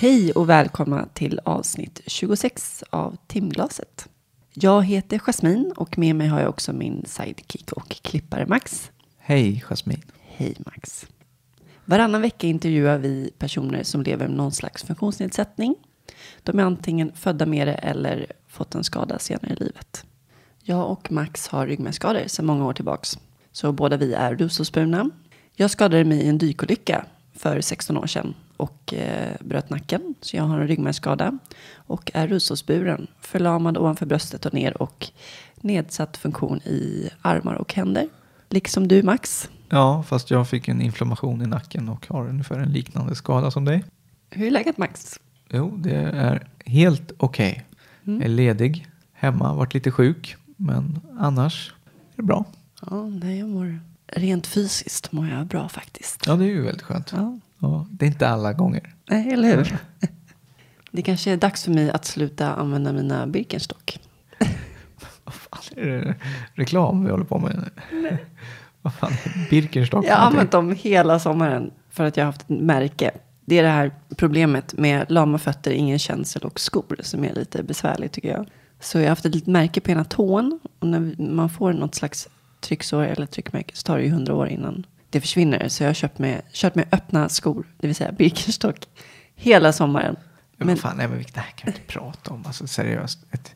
Hej och välkomna till avsnitt 26 av Timglaset. Jag heter Jasmin och med mig har jag också min sidekick och klippare Max. Hej Jasmin. Hej Max. Varannan vecka intervjuar vi personer som lever med någon slags funktionsnedsättning. De är antingen födda med det eller fått en skada senare i livet. Jag och Max har ryggmärgsskador sedan många år tillbaks. Så båda vi är rullstolsburna. Jag skadade mig i en dykolycka för 16 år sedan och eh, bröt nacken. Så jag har en ryggmärgsskada och är rullstolsburen, förlamad ovanför bröstet och ner och nedsatt funktion i armar och händer. Liksom du Max. Ja, fast jag fick en inflammation i nacken och har ungefär en liknande skada som dig. Hur är läget Max? Jo, det är helt okej. Mm. Jag är ledig, hemma, varit lite sjuk, men annars är det bra. Ja, nej, jag mår rent fysiskt mår jag bra faktiskt. Ja, det är ju väldigt skönt. Ja, Ja, det är inte alla gånger. nej, eller hur? Det kanske är dags för mig att sluta använda mina Birkenstock. Vad fan är det reklam vi håller på med? Vad fan är Birkenstock? Jag har använt dem hela sommaren för att jag har haft ett märke. Det är det här problemet med lama fötter, ingen känsel och skor som är lite besvärligt tycker jag. Så jag har haft ett litet märke på ena tån. Och när man får något slags trycksår eller tryckmärke så tar det ju hundra år innan det försvinner. Så jag har köpt med, kört med öppna skor, det vill säga Birkenstock, hela sommaren. Men, Men- fan, nej, men det här kan vi inte prata om. Alltså seriöst. Ett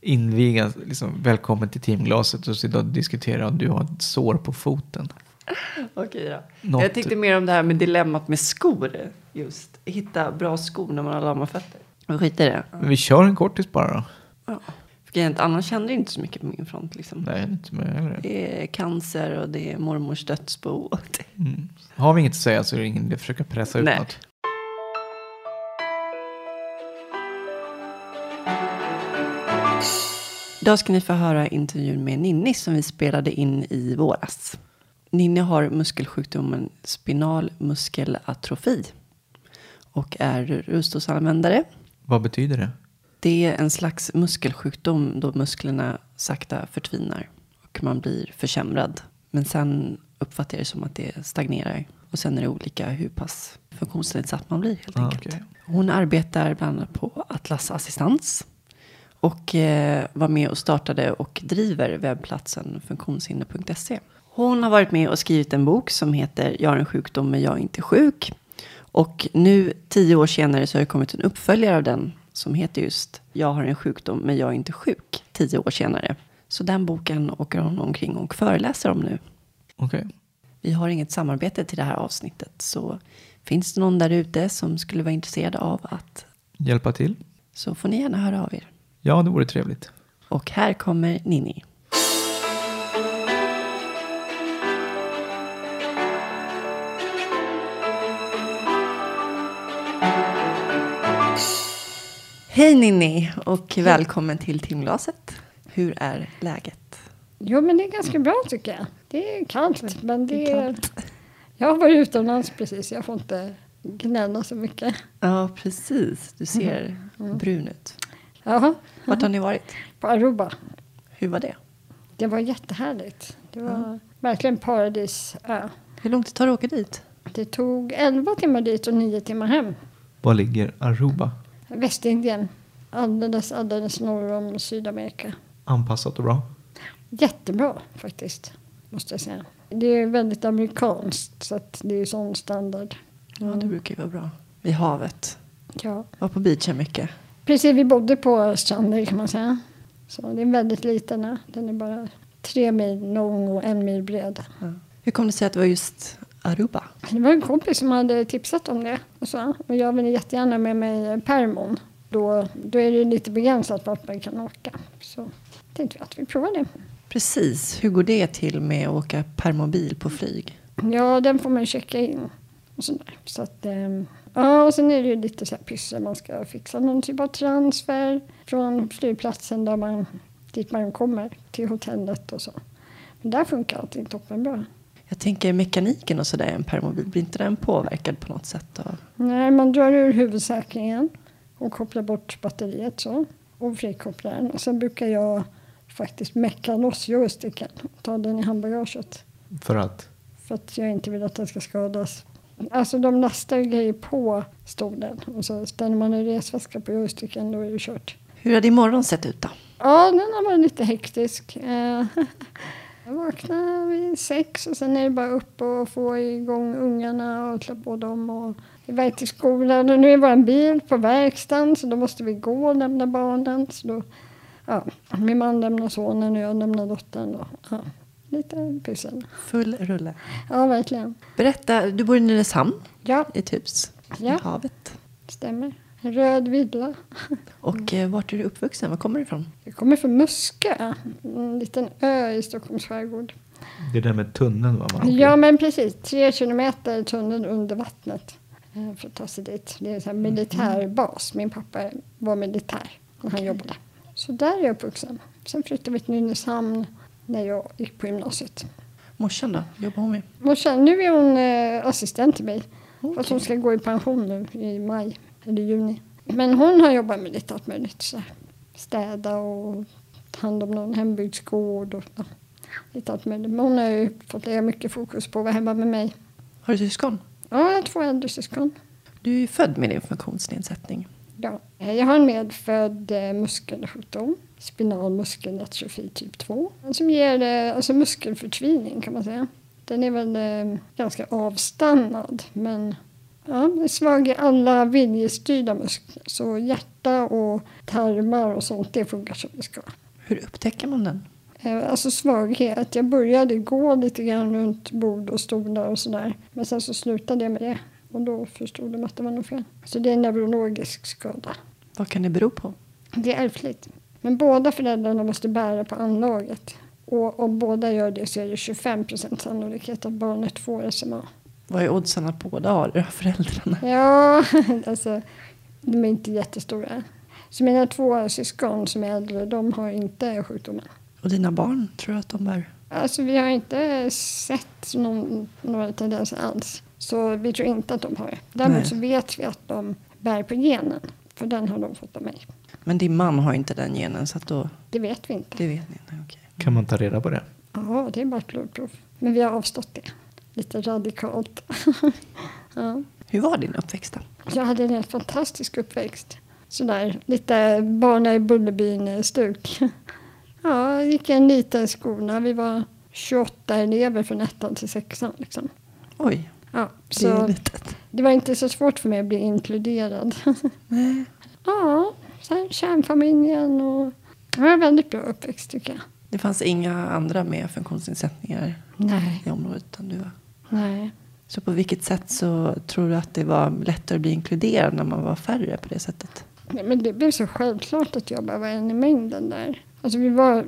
inviga, liksom, välkommen till timglaset och och diskutera om du har ett sår på foten. Okej då. Något- Jag tänkte mer om det här med dilemmat med skor. Just hitta bra skor när man har lama fötter. Skit i det. Men vi kör en kortis bara då. Ja. För annars händer inte så mycket på min front. Liksom. Nej, inte med heller. Det är cancer och det är mormors dödsbo. Mm. Har vi inget att säga så är det ingen idé att försöka pressa ut Nej. något. Idag ska ni få höra intervjun med Ninni som vi spelade in i våras. Ninni har muskelsjukdomen spinal muskelatrofi och är rullstolsanvändare. Vad betyder det? Det är en slags muskelsjukdom då musklerna sakta förtvinar och man blir försämrad. Men sen uppfattar jag det som att det stagnerar och sen är det olika hur pass funktionsnedsatt man blir helt Ah, enkelt. okej. Hon arbetar bland annat på Atlas Assistans och eh, var med och startade och driver webbplatsen funktionshinder.se. Hon har varit med och skrivit en bok som heter Jag har en sjukdom men jag är inte sjuk. Och nu tio år senare så har det kommit en uppföljare av den som heter just Jag har en sjukdom men jag är inte sjuk. Tio år senare. Så den boken åker hon omkring och föreläser om nu. Okej. Vi har inget samarbete till det här avsnittet. Så finns det någon där ute som skulle vara intresserad av att Hjälpa till? så får ni gärna höra av er. Ja, det vore trevligt. Och här kommer Ninni. Hej Ninni och välkommen till timglaset. Hur är läget? Jo, men det är ganska bra tycker jag. Det är kallt, men det är. Jag har varit utomlands precis, jag får inte gnälla så mycket. Ja, precis. Du ser brun ut. Jaha, Vart har ni varit? på Aruba. Hur var det? Det var jättehärligt. Det var verkligen paradisö. Hur långt tar det att åka dit? Det tog 11 timmar dit och 9 timmar hem. Var ligger Aruba? Västindien, alldeles, alldeles norr om Sydamerika. Anpassat och bra? Jättebra faktiskt, måste jag säga. Det är väldigt amerikanskt, så att det är sån standard. Ja, det brukar ju vara bra. Vid havet. Ja. Var på beachen mycket. Precis, vi bodde på stranden kan man säga. Så det är väldigt liten. Den är bara tre mil lång och en mil bred. Ja. Hur kom det sig att det var just Aruba? Det var en kompis som hade tipsat om det. Och, så. och jag ville jättegärna med mig permon. Då, då är det lite begränsat vart man kan åka. Så tänkte vi att vi provar det. Precis. Hur går det till med att åka permobil på flyg? Ja, den får man checka in. Och så där. Så att, ehm, ja, och sen är det ju lite så här pyssel. Man ska fixa någon typ av transfer från flygplatsen där man, dit man kommer till hotellet och så. Men där funkar allting toppenbra. Jag tänker mekaniken och sådär i en permobil. Blir inte den påverkad på något sätt? Av... Nej, man drar ur huvudsäkringen och kopplar bort batteriet så. Och frikopplar den. Och sen brukar jag faktiskt mecka loss joysticken och ta den i handbagaget. För att? För att jag inte vill att den ska skadas. Alltså de lastar grejer på stolen och så ställer man en resväska på joysticken då är det kört. Hur har din morgon sett ut då? Ja, den har varit lite hektisk. Jag vaknar vid sex och sen är det bara upp och få igång ungarna och klä på dem och iväg till skolan. Och nu är vår bil på verkstaden så då måste vi gå och lämna barnen. Så då, ja, min man lämnar sonen och jag lämnar dottern. Då. Ja, lite pyssel. Full rulle. Ja, verkligen. Berätta, du bor i Nynäshamn, Ja, i ett hus Ja. vid havet. stämmer. En röd villa. Och eh, vart är du uppvuxen? Var kommer du ifrån? Jag kommer från Muskö, en liten ö i Stockholms skärgård. Det där med tunneln va? Man åker. Ja, men precis. Tre kilometer tunnel under vattnet eh, för att ta sig dit. Det är en sån här militärbas. Min pappa var militär och han jobbade. Så där är jag uppvuxen. Sen flyttade vi till Nynäshamn när jag gick på gymnasiet. Morsan då? Jobbar hon med? Morsan, nu är hon eh, assistent till mig. Okej. Fast hon ska gå i pension nu i maj eller juni. Men hon har jobbat med lite allt möjligt. Så. Städa och ta hand om någon hembygdsgård och ja, lite allt möjligt. Men hon har ju fått lägga mycket fokus på att vara hemma med mig. Har du syskon? Ja, jag har två äldre syskon. Du är ju född med din funktionsnedsättning. Ja. Jag har en medfödd eh, muskelsjukdom, spinal muskeldystrofi typ 2, som ger eh, alltså muskelförtvining kan man säga. Den är väl eh, ganska avstannad, men ja, det är svag i alla viljestyrda muskler. Så hjärta och tarmar och sånt, det funkar som det ska. Hur upptäcker man den? Eh, Alltså svaghet. Jag började gå lite grann runt bord och stolar och sådär. Men sen så slutade jag med det. Och då förstod de att det var något fel. Så det är en neurologisk skada. Vad kan det bero på? Det är ärftligt. Men båda föräldrarna måste bära på anlaget. Och om båda gör det så är det 25% sannolikhet att barnet får SMA. Vad är oddsen att båda har det, föräldrarna? Ja, alltså de är inte jättestora. Så mina två syskon som är äldre, de har inte sjukdomen. Och dina barn, tror du att de bär? Alltså vi har inte sett någon, några tendenser alls. Så vi tror inte att de har det. Däremot Nej. så vet vi att de bär på genen. För den har de fått av mig. Men din man har inte den genen, så att då, Det vet vi inte. det vet ni inte. Okej. Kan man ta reda på det? Ja, det är bara ett blodprov. Men vi har avstått det. Lite radikalt. ja. Hur var din uppväxt då? Jag hade en helt fantastisk uppväxt. Sådär lite barna i Bullerbyn-stuk. Ja, jag gick i en liten skola. Vi var 28 elever från ettan till sexan. Liksom. Oj, Ja, det är litet. det var inte så svårt för mig att bli inkluderad. Nej. ja, här, kärnfamiljen och... Det var en väldigt bra uppväxt tycker jag. Det fanns inga andra med funktionsnedsättningar Nej. i området utan du var. Nej. Så på vilket sätt så tror du att det var lättare att bli inkluderad när man var färre på det sättet? Nej, men det blev så självklart att jag bara var en i mängden där. Alltså vi var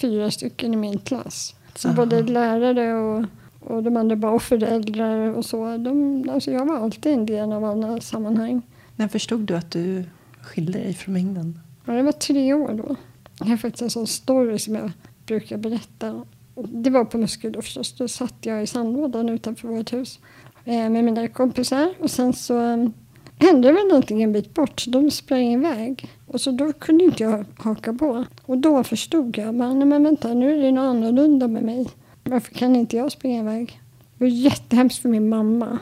fyra stycken i min klass. Så Aha. både lärare och, och de andra var föräldrar och så. De, alltså jag var alltid en del av alla sammanhang. När förstod du att du skilde dig från mängden? Ja, det var tre år då. Jag har faktiskt en sån story som jag brukar berätta. Det var på Muskö då förstås. Då satt jag i sandlådan utanför vårt hus eh, med mina kompisar. Och sen så eh, hände det väl någonting en bit bort. Så de sprang iväg. Och så då kunde inte jag haka på. Och då förstod jag. Men, men vänta, nu är det något annorlunda med mig. Varför kan inte jag springa iväg? Det var jättehemskt för min mamma.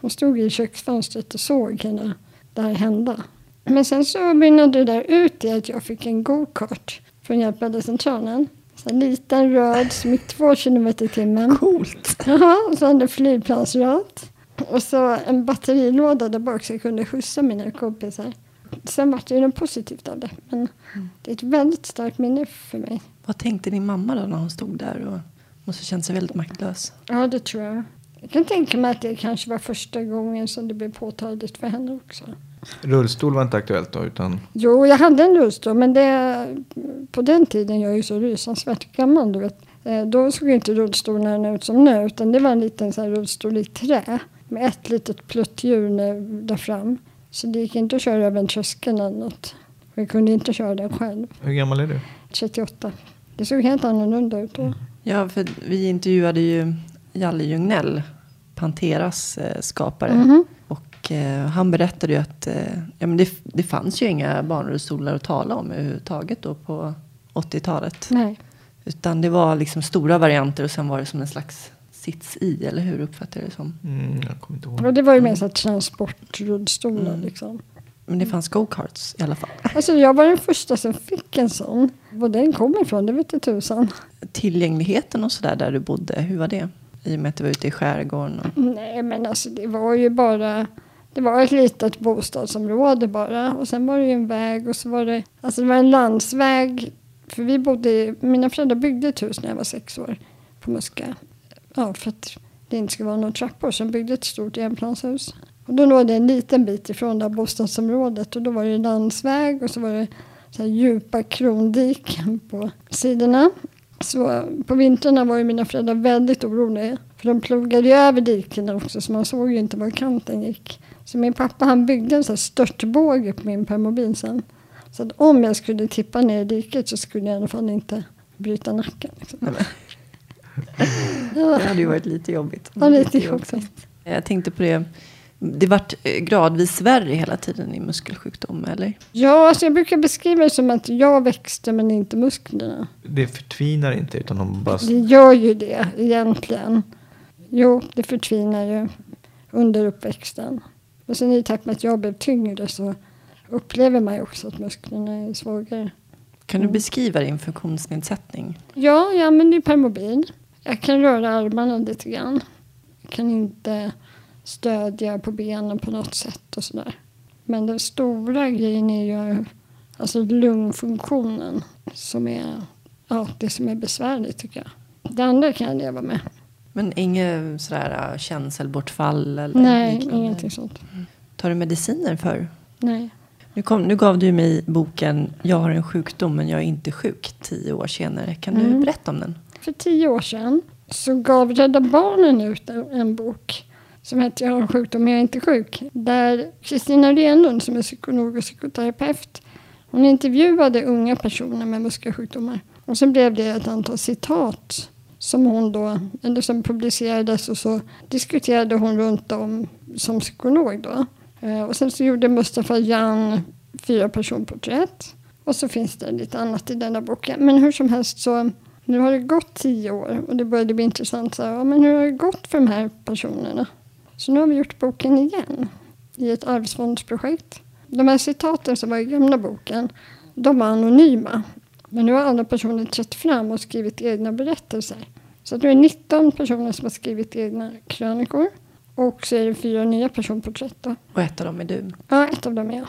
Hon stod i köksfönstret och såg henne där hända. Men sen så mynnade det där ut i att jag fick en go-kart från Hjälpmedelscentralen. Så en liten röd som gick två kilometer i timmen. Coolt! Jaha, och så hade flygplansratt. Och så en batterilåda där bak så jag kunde skjutsa mina kompisar. Sen var det ju något positivt av det. Men det är ett väldigt starkt minne för mig. Vad tänkte din mamma då när hon stod där och måste känt sig väldigt maktlös? Ja, det tror jag. Jag kan tänka mig att det kanske var första gången som det blev påtagligt för henne också. Rullstol var inte aktuellt då, utan Jo, jag hade en rullstol, men det, på den tiden, jag är ju så rysansvärt gammal, du vet, eh, då såg inte rullstolarna ut som nu, utan det var en liten så här rullstol i trä med ett litet pluttdjur där fram. Så det gick inte att köra över en tröskel eller något. Jag kunde inte köra den själv. hur gammal är du? 38. Det såg helt annorlunda ut då. Ja, för vi intervjuade ju Jalle Ljungnell, Panteras eh, skapare. Mhm. Och eh, han berättade ju att eh, ja, men det, det fanns ju inga barnrullstolar att tala om överhuvudtaget då på 80-talet. Nej. Utan det var liksom stora varianter och sen var det som en slags sits i, eller hur uppfattar jag det som? Mm, jag kommer inte ihåg. Och det var ju mer så här transportrullstolar Mm. liksom. Men det fanns go-karts i alla fall. Alltså jag var den första som fick en sån. Var den kom ifrån, det vet inte tusan. Tillgängligheten och sådär där du bodde, hur var det? I och med att du var ute i skärgården. Och... Nej men alltså det var ju bara det var ett litet bostadsområde bara och sen var det ju en väg och så var det alltså det var en landsväg för vi bodde mina föräldrar byggde ett hus när jag var sex år på Muska. Ja för att det inte skulle vara några trappor så de byggde ett stort enplanshus. Och då låg det en liten bit ifrån det här bostadsområdet och då var det landsväg och så var det så här djupa krondiken på sidorna. Så på vintrarna var ju mina föräldrar väldigt oroliga. För de plogade ju över dikena också så man såg ju inte var kanten gick. Så min pappa han byggde en sån störtbåge på min permobil sen. Så att om jag skulle tippa ner i diket så skulle jag i alla fall inte bryta nacken. Liksom. Det hade ju varit lite jobbigt. ja, lite jobbigt. Jag tänkte på det. Det vart eh, gradvis värre hela tiden i muskelsjukdom, eller? Ja, alltså jag brukar beskriva det som att jag växte men inte musklerna. Det förtvinar inte utan de bara... Det gör ju det egentligen. Jo, det förtvinar ju under uppväxten. Och sen i takt med att jag blev tyngre så upplever man ju också att musklerna är svagare. Kan du Mm. beskriva din funktionsnedsättning? Ja, jag använder ju permobil. Jag kan röra armarna lite grann. Jag kan inte stödja på benen på något sätt och sådär. Men den stora grejen är ju alltså lungfunktionen som är ja, det som är besvärligt tycker jag. Det andra kan jag leva med. Men inget sådär äh, känselbortfall eller Nej, liknande? ingenting sånt. Tar du mediciner för? Nej. Nu, kom, nu gav du mig boken Jag har en sjukdom men jag är inte sjuk tio år senare. Kan du Mm. berätta om den? För tio år sedan så gav Rädda Barnen ut en, en bok som heter Jag har en sjukdom, men jag är inte sjuk. Där Kristina Renlund som är psykolog och psykoterapeut hon intervjuade unga personer med muskelsjukdomar. Och så blev det ett antal citat som hon då, eller som publicerades och så diskuterade hon runt om som psykolog då. Eh, och sen så gjorde Mustafa Jan fyra personporträtt. Och så finns det lite annat i denna boken. Men hur som helst så nu har det gått tio år och det började bli intressant. Så här, ja, men hur har det gått för de här personerna? Så nu har vi gjort boken igen i ett arvsfondsprojekt. De här citaten som var i gamla boken, de var anonyma. Men nu har alla personer trätt fram och skrivit egna berättelser. Så nu är det 19 personer som har skrivit egna krönikor. Och så är det fyra nya personporträtt. Då. Och ett av dem är du. Ja, ett av dem är jag.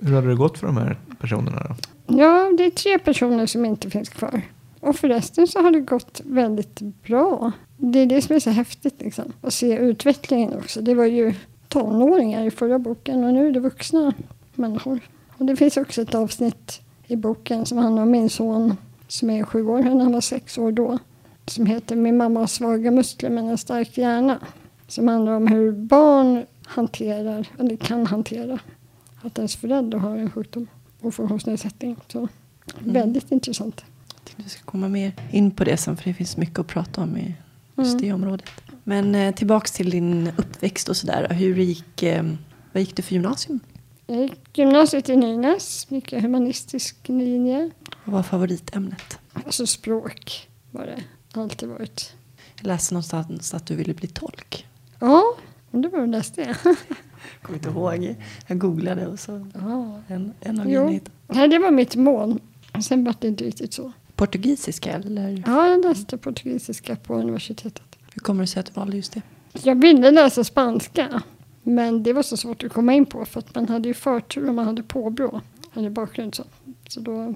Hur hade det gått för de här personerna då? Ja, det är tre personer som inte finns kvar. Och förresten så har det gått väldigt bra. Det är det som är så häftigt liksom. Att se utvecklingen också. Det var ju tonåringar i förra boken och nu är det vuxna människor. Och det finns också ett avsnitt i boken som handlar om min son som är sju år, han var sex år då. Som heter Min mamma har svaga muskler men en stark hjärna. Som handlar om hur barn hanterar, eller kan hantera, att ens förälder har en sjukdom och funktionsnedsättning. Så väldigt intressant. Jag tänkte vi ska komma mer in på det sen för det finns mycket att prata om i just Mm. det området. Men eh, tillbaks till din uppväxt och sådär. Hur gick, eh, vad gick du för gymnasium? Jag gick gymnasiet i Nynäs, gick jag humanistisk linje. Vad var favoritämnet? Alltså språk var det alltid varit. Jag läste någonstans att du ville bli tolk. Ja, och det var läste jag. Kommer inte ihåg. Jag googlade och så Ja. en, en av Jo. hittade. Nej, det var mitt mål. Sen var det inte riktigt så. Portugisiska eller? Ja, jag läste portugisiska på universitetet. Hur kommer det sig att du valde just det? Jag ville läsa spanska. Men det var så svårt att komma in på för att man hade ju förtur om man hade påbrå. Eller bakgrund så. Så då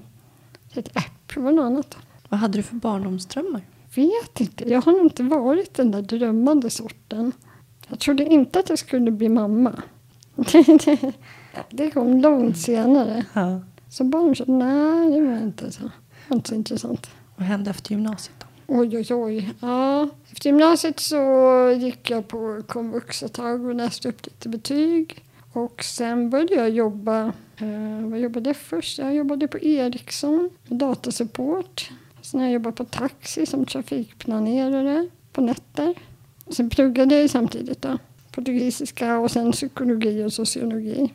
tänkte jag, äh, prova något annat. Vad hade du för barndomsdrömmar? Vet inte. Jag har inte varit den där drömmande sorten. Jag trodde inte att jag skulle bli mamma. det kom långt senare. Ja. Som barn så nej, det var inte så. Det var inte så intressant. Vad hände efter gymnasiet då? Oj, oj, oj. Ja. Efter gymnasiet så gick jag på komvux ett tag och läste upp lite betyg. Och sen började jag jobba. Eh, vad jobbade jag först? Jag jobbade på Ericsson med datasupport. Sen har jag jobbat på taxi som trafikplanerare på nätter. Sen pluggade jag samtidigt då. Portugisiska och sen psykologi och sociologi.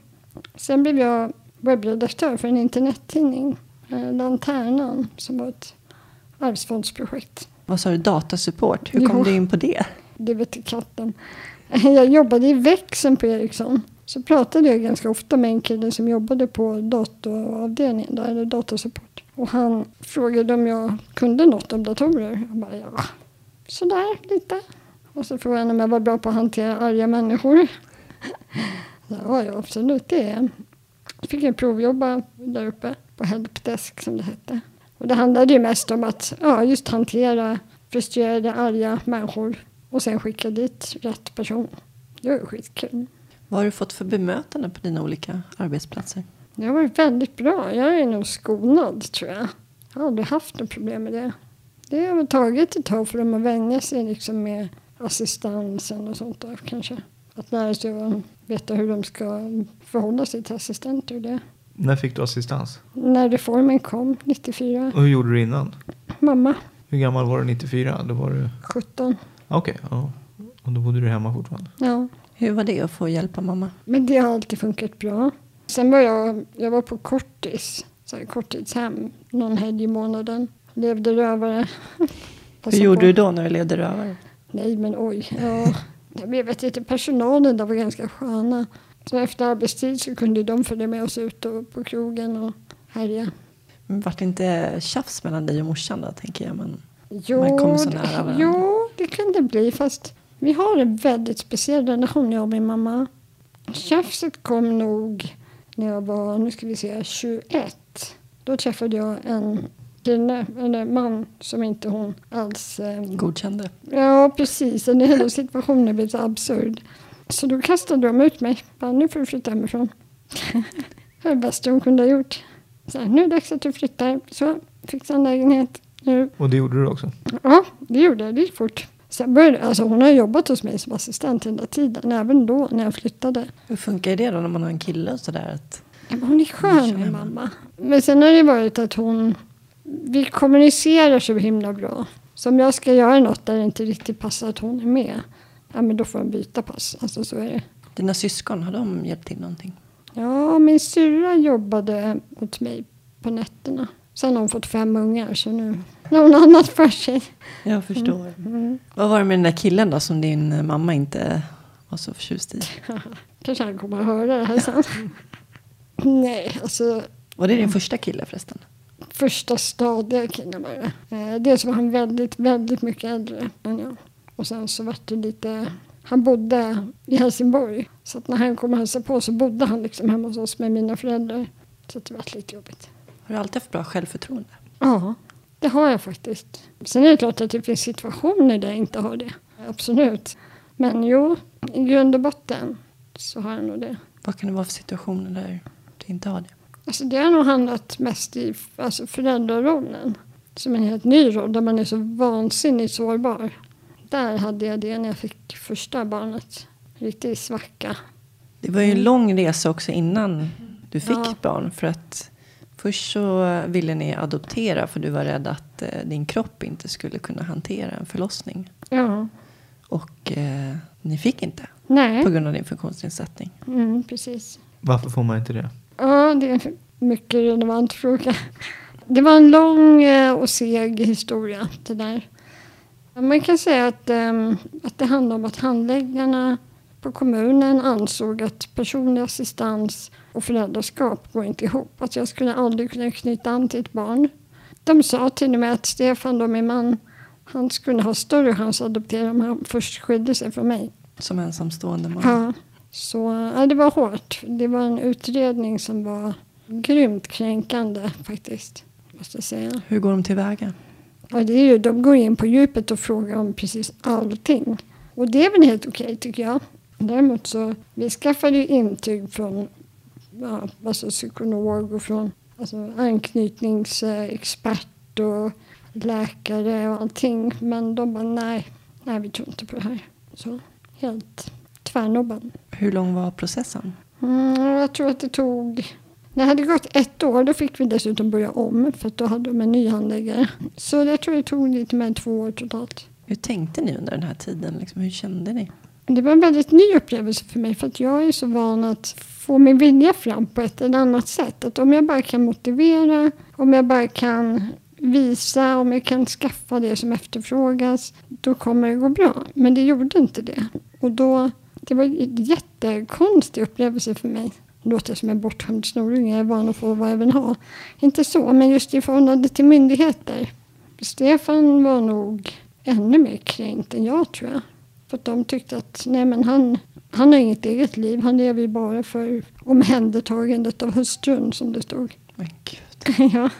Sen blev jag webbredaktör för en internettidning, eh, Lanternan, som var ett arvsfondsprojekt. Vad sa du, datasupport? Hur kom Jo. du in på det? Det vet katten. Jag jobbade i växeln på Ericsson. Så pratade jag ganska ofta med en kille som jobbade på datoravdelningen, där, eller datasupport. Och han frågade om jag kunde något om datorer. Jag bara, ja, sådär lite. Och så frågade han om jag var bra på att hantera arga människor. Ja, ja absolut det är jag. Så fick jag provjobba där uppe på Helpdesk som det hette. Och det handlade ju mest om att ja, just hantera frustrerade, arga människor och sen skicka dit rätt person. Det var ju skitkul. Vad har du fått för bemötande på dina olika arbetsplatser? Det har varit väldigt bra. Jag är nog skonad tror jag. Jag har aldrig haft något problem med det. Det har väl tagit ett tag för dem att vänja sig liksom med assistansen och sånt där kanske. Att lära sig att veta hur de ska förhålla sig till assistenter och det. När fick du assistans? När reformen kom, 94. Och hur gjorde du innan? Mamma, Hur gammal var du 94? Då var du... 17. Okej, ja. Och då bodde du hemma fortfarande? Ja. Hur var det att få hjälpa mamma? Men det har alltid funkat bra. Sen var jag, jag var på kortis, så här, korttidshem, någon helg i månaden. Levde rövare. Hur gjorde på. du då när du levde rövare? Nej men oj. Ja. Jag vet inte, personalen där var ganska sköna. Så efter arbetstid så kunde de följa med oss ut och på krogen och härja. Men Vart det inte tjafs mellan dig och morsan då, tänker jag? Men Jo, Man kommer så nära varandra. jo, det kan det bli. Fast vi har en väldigt speciell relation, jag och min mamma. Tjafset kom nog när jag var, nu ska vi se, 21. Då träffade jag en kille, eller man, som inte hon alls... Eh, godkände. Ja, precis. Den hela situationen blev så absurd. Så då kastade de ut mig. Bara, nu får du flytta hemifrån. det var det bästa de kunde ha gjort. Så här, nu är det dags att du flyttar. Så, fixa en lägenhet. Nu. Och det gjorde du också? Ja, det gjorde jag. Det gick fort. Sen började, alltså hon har jobbat hos mig som assistent hela tiden. Även då när jag flyttade. Hur funkar det då när man har en kille och sådär? Att, Ja, Hon är skön, min man. mamma. Men sen har det varit att hon... Vi kommunicerar så himla bra. Så om jag ska göra något där det inte riktigt passar att hon är med. Ja, men då får hon byta pass. Alltså så är det. dina syskon, har de hjälpt till någonting? Ja, min syrra jobbade åt mig på nätterna. Sen har hon fått fem ungar så nu hon annat för sig. Jag förstår. Mm. Vad var det med den där killen då som din mamma inte var så förtjust i? Kanske han kommer att höra det här sen. Nej, alltså Var det din första kille förresten? första stadiga killen var det. Eh, dels var han väldigt, väldigt mycket äldre än jag. Och sen så var det lite... Han bodde i Helsingborg. Så när han kom och hälsade på så bodde han liksom hemma hos oss med mina föräldrar. Så det var lite jobbigt. Har du alltid haft bra självförtroende? Ja, det har jag faktiskt. Sen är det klart att det finns situationer där jag inte har det. Absolut. Men jo, i grund och botten så har jag nog det. Vad kan det vara för situationer där du inte har det? Alltså det har nog handlat mest i alltså föräldrarollen. Som en helt ny roll där man är så vansinnigt sårbar. Där hade jag det när jag fick första barnet. Riktig svacka. Det var ju en lång resa också innan du fick Ja. barn. För att först så ville ni adoptera för du var rädd att eh, din kropp inte skulle kunna hantera en förlossning. Ja, Och eh, ni fick inte på nej. grund av din funktionsnedsättning. Mm, precis. Varför får man inte det? Ja, det är en mycket relevant fråga. Det var en lång eh, och seg historia det där. Man kan säga att, ehm, att det handlar om att handläggarna på kommunen ansåg att personlig assistans och föräldraskap går inte ihop. Att jag skulle aldrig kunna knyta an till ett barn. De sa till och med att Stefan, då min man, han skulle ha större chans att adoptera om han först skilde sig från mig. Som ensamstående man. Ja, så ja, det var hårt. Det var en utredning som var grymt kränkande faktiskt. Måste säga. Hur går de tillväga? Ja, det är ju, de går in på djupet och frågar om precis allting. Och det är väl helt okej tycker jag. Däremot så, vi skaffade ju intyg från ja, alltså psykolog och från alltså, anknytningsexpert och läkare och allting. Men de bara nej, nej vi tror inte på det här. Så helt tvärnobben. Hur lång var processen? Mm, jag tror att det tog... När det hade gått ett år då fick vi dessutom börja om för att då hade de en ny handläggare. Så jag tror det tog lite mer än två år totalt. Hur tänkte ni under den här tiden? Liksom, hur kände ni? Det var en väldigt ny upplevelse för mig för att jag är så van att få min vilja fram på ett eller annat sätt. Att om jag bara kan motivera, om jag bara kan visa, om jag kan skaffa det som efterfrågas, då kommer det gå bra. Men det gjorde inte det. Och då, det var en jättekonstig upplevelse för mig. Det låter som en bortskämd snorunge, jag är van att få vad jag vill ha. Inte så, men just i förhållande till myndigheter. Stefan var nog ännu mer kränkt än jag tror jag. För att de tyckte att nej men han, han har inget eget liv, han lever ju bara för omhändertagandet av hustrun som det stod. Men gud. ja.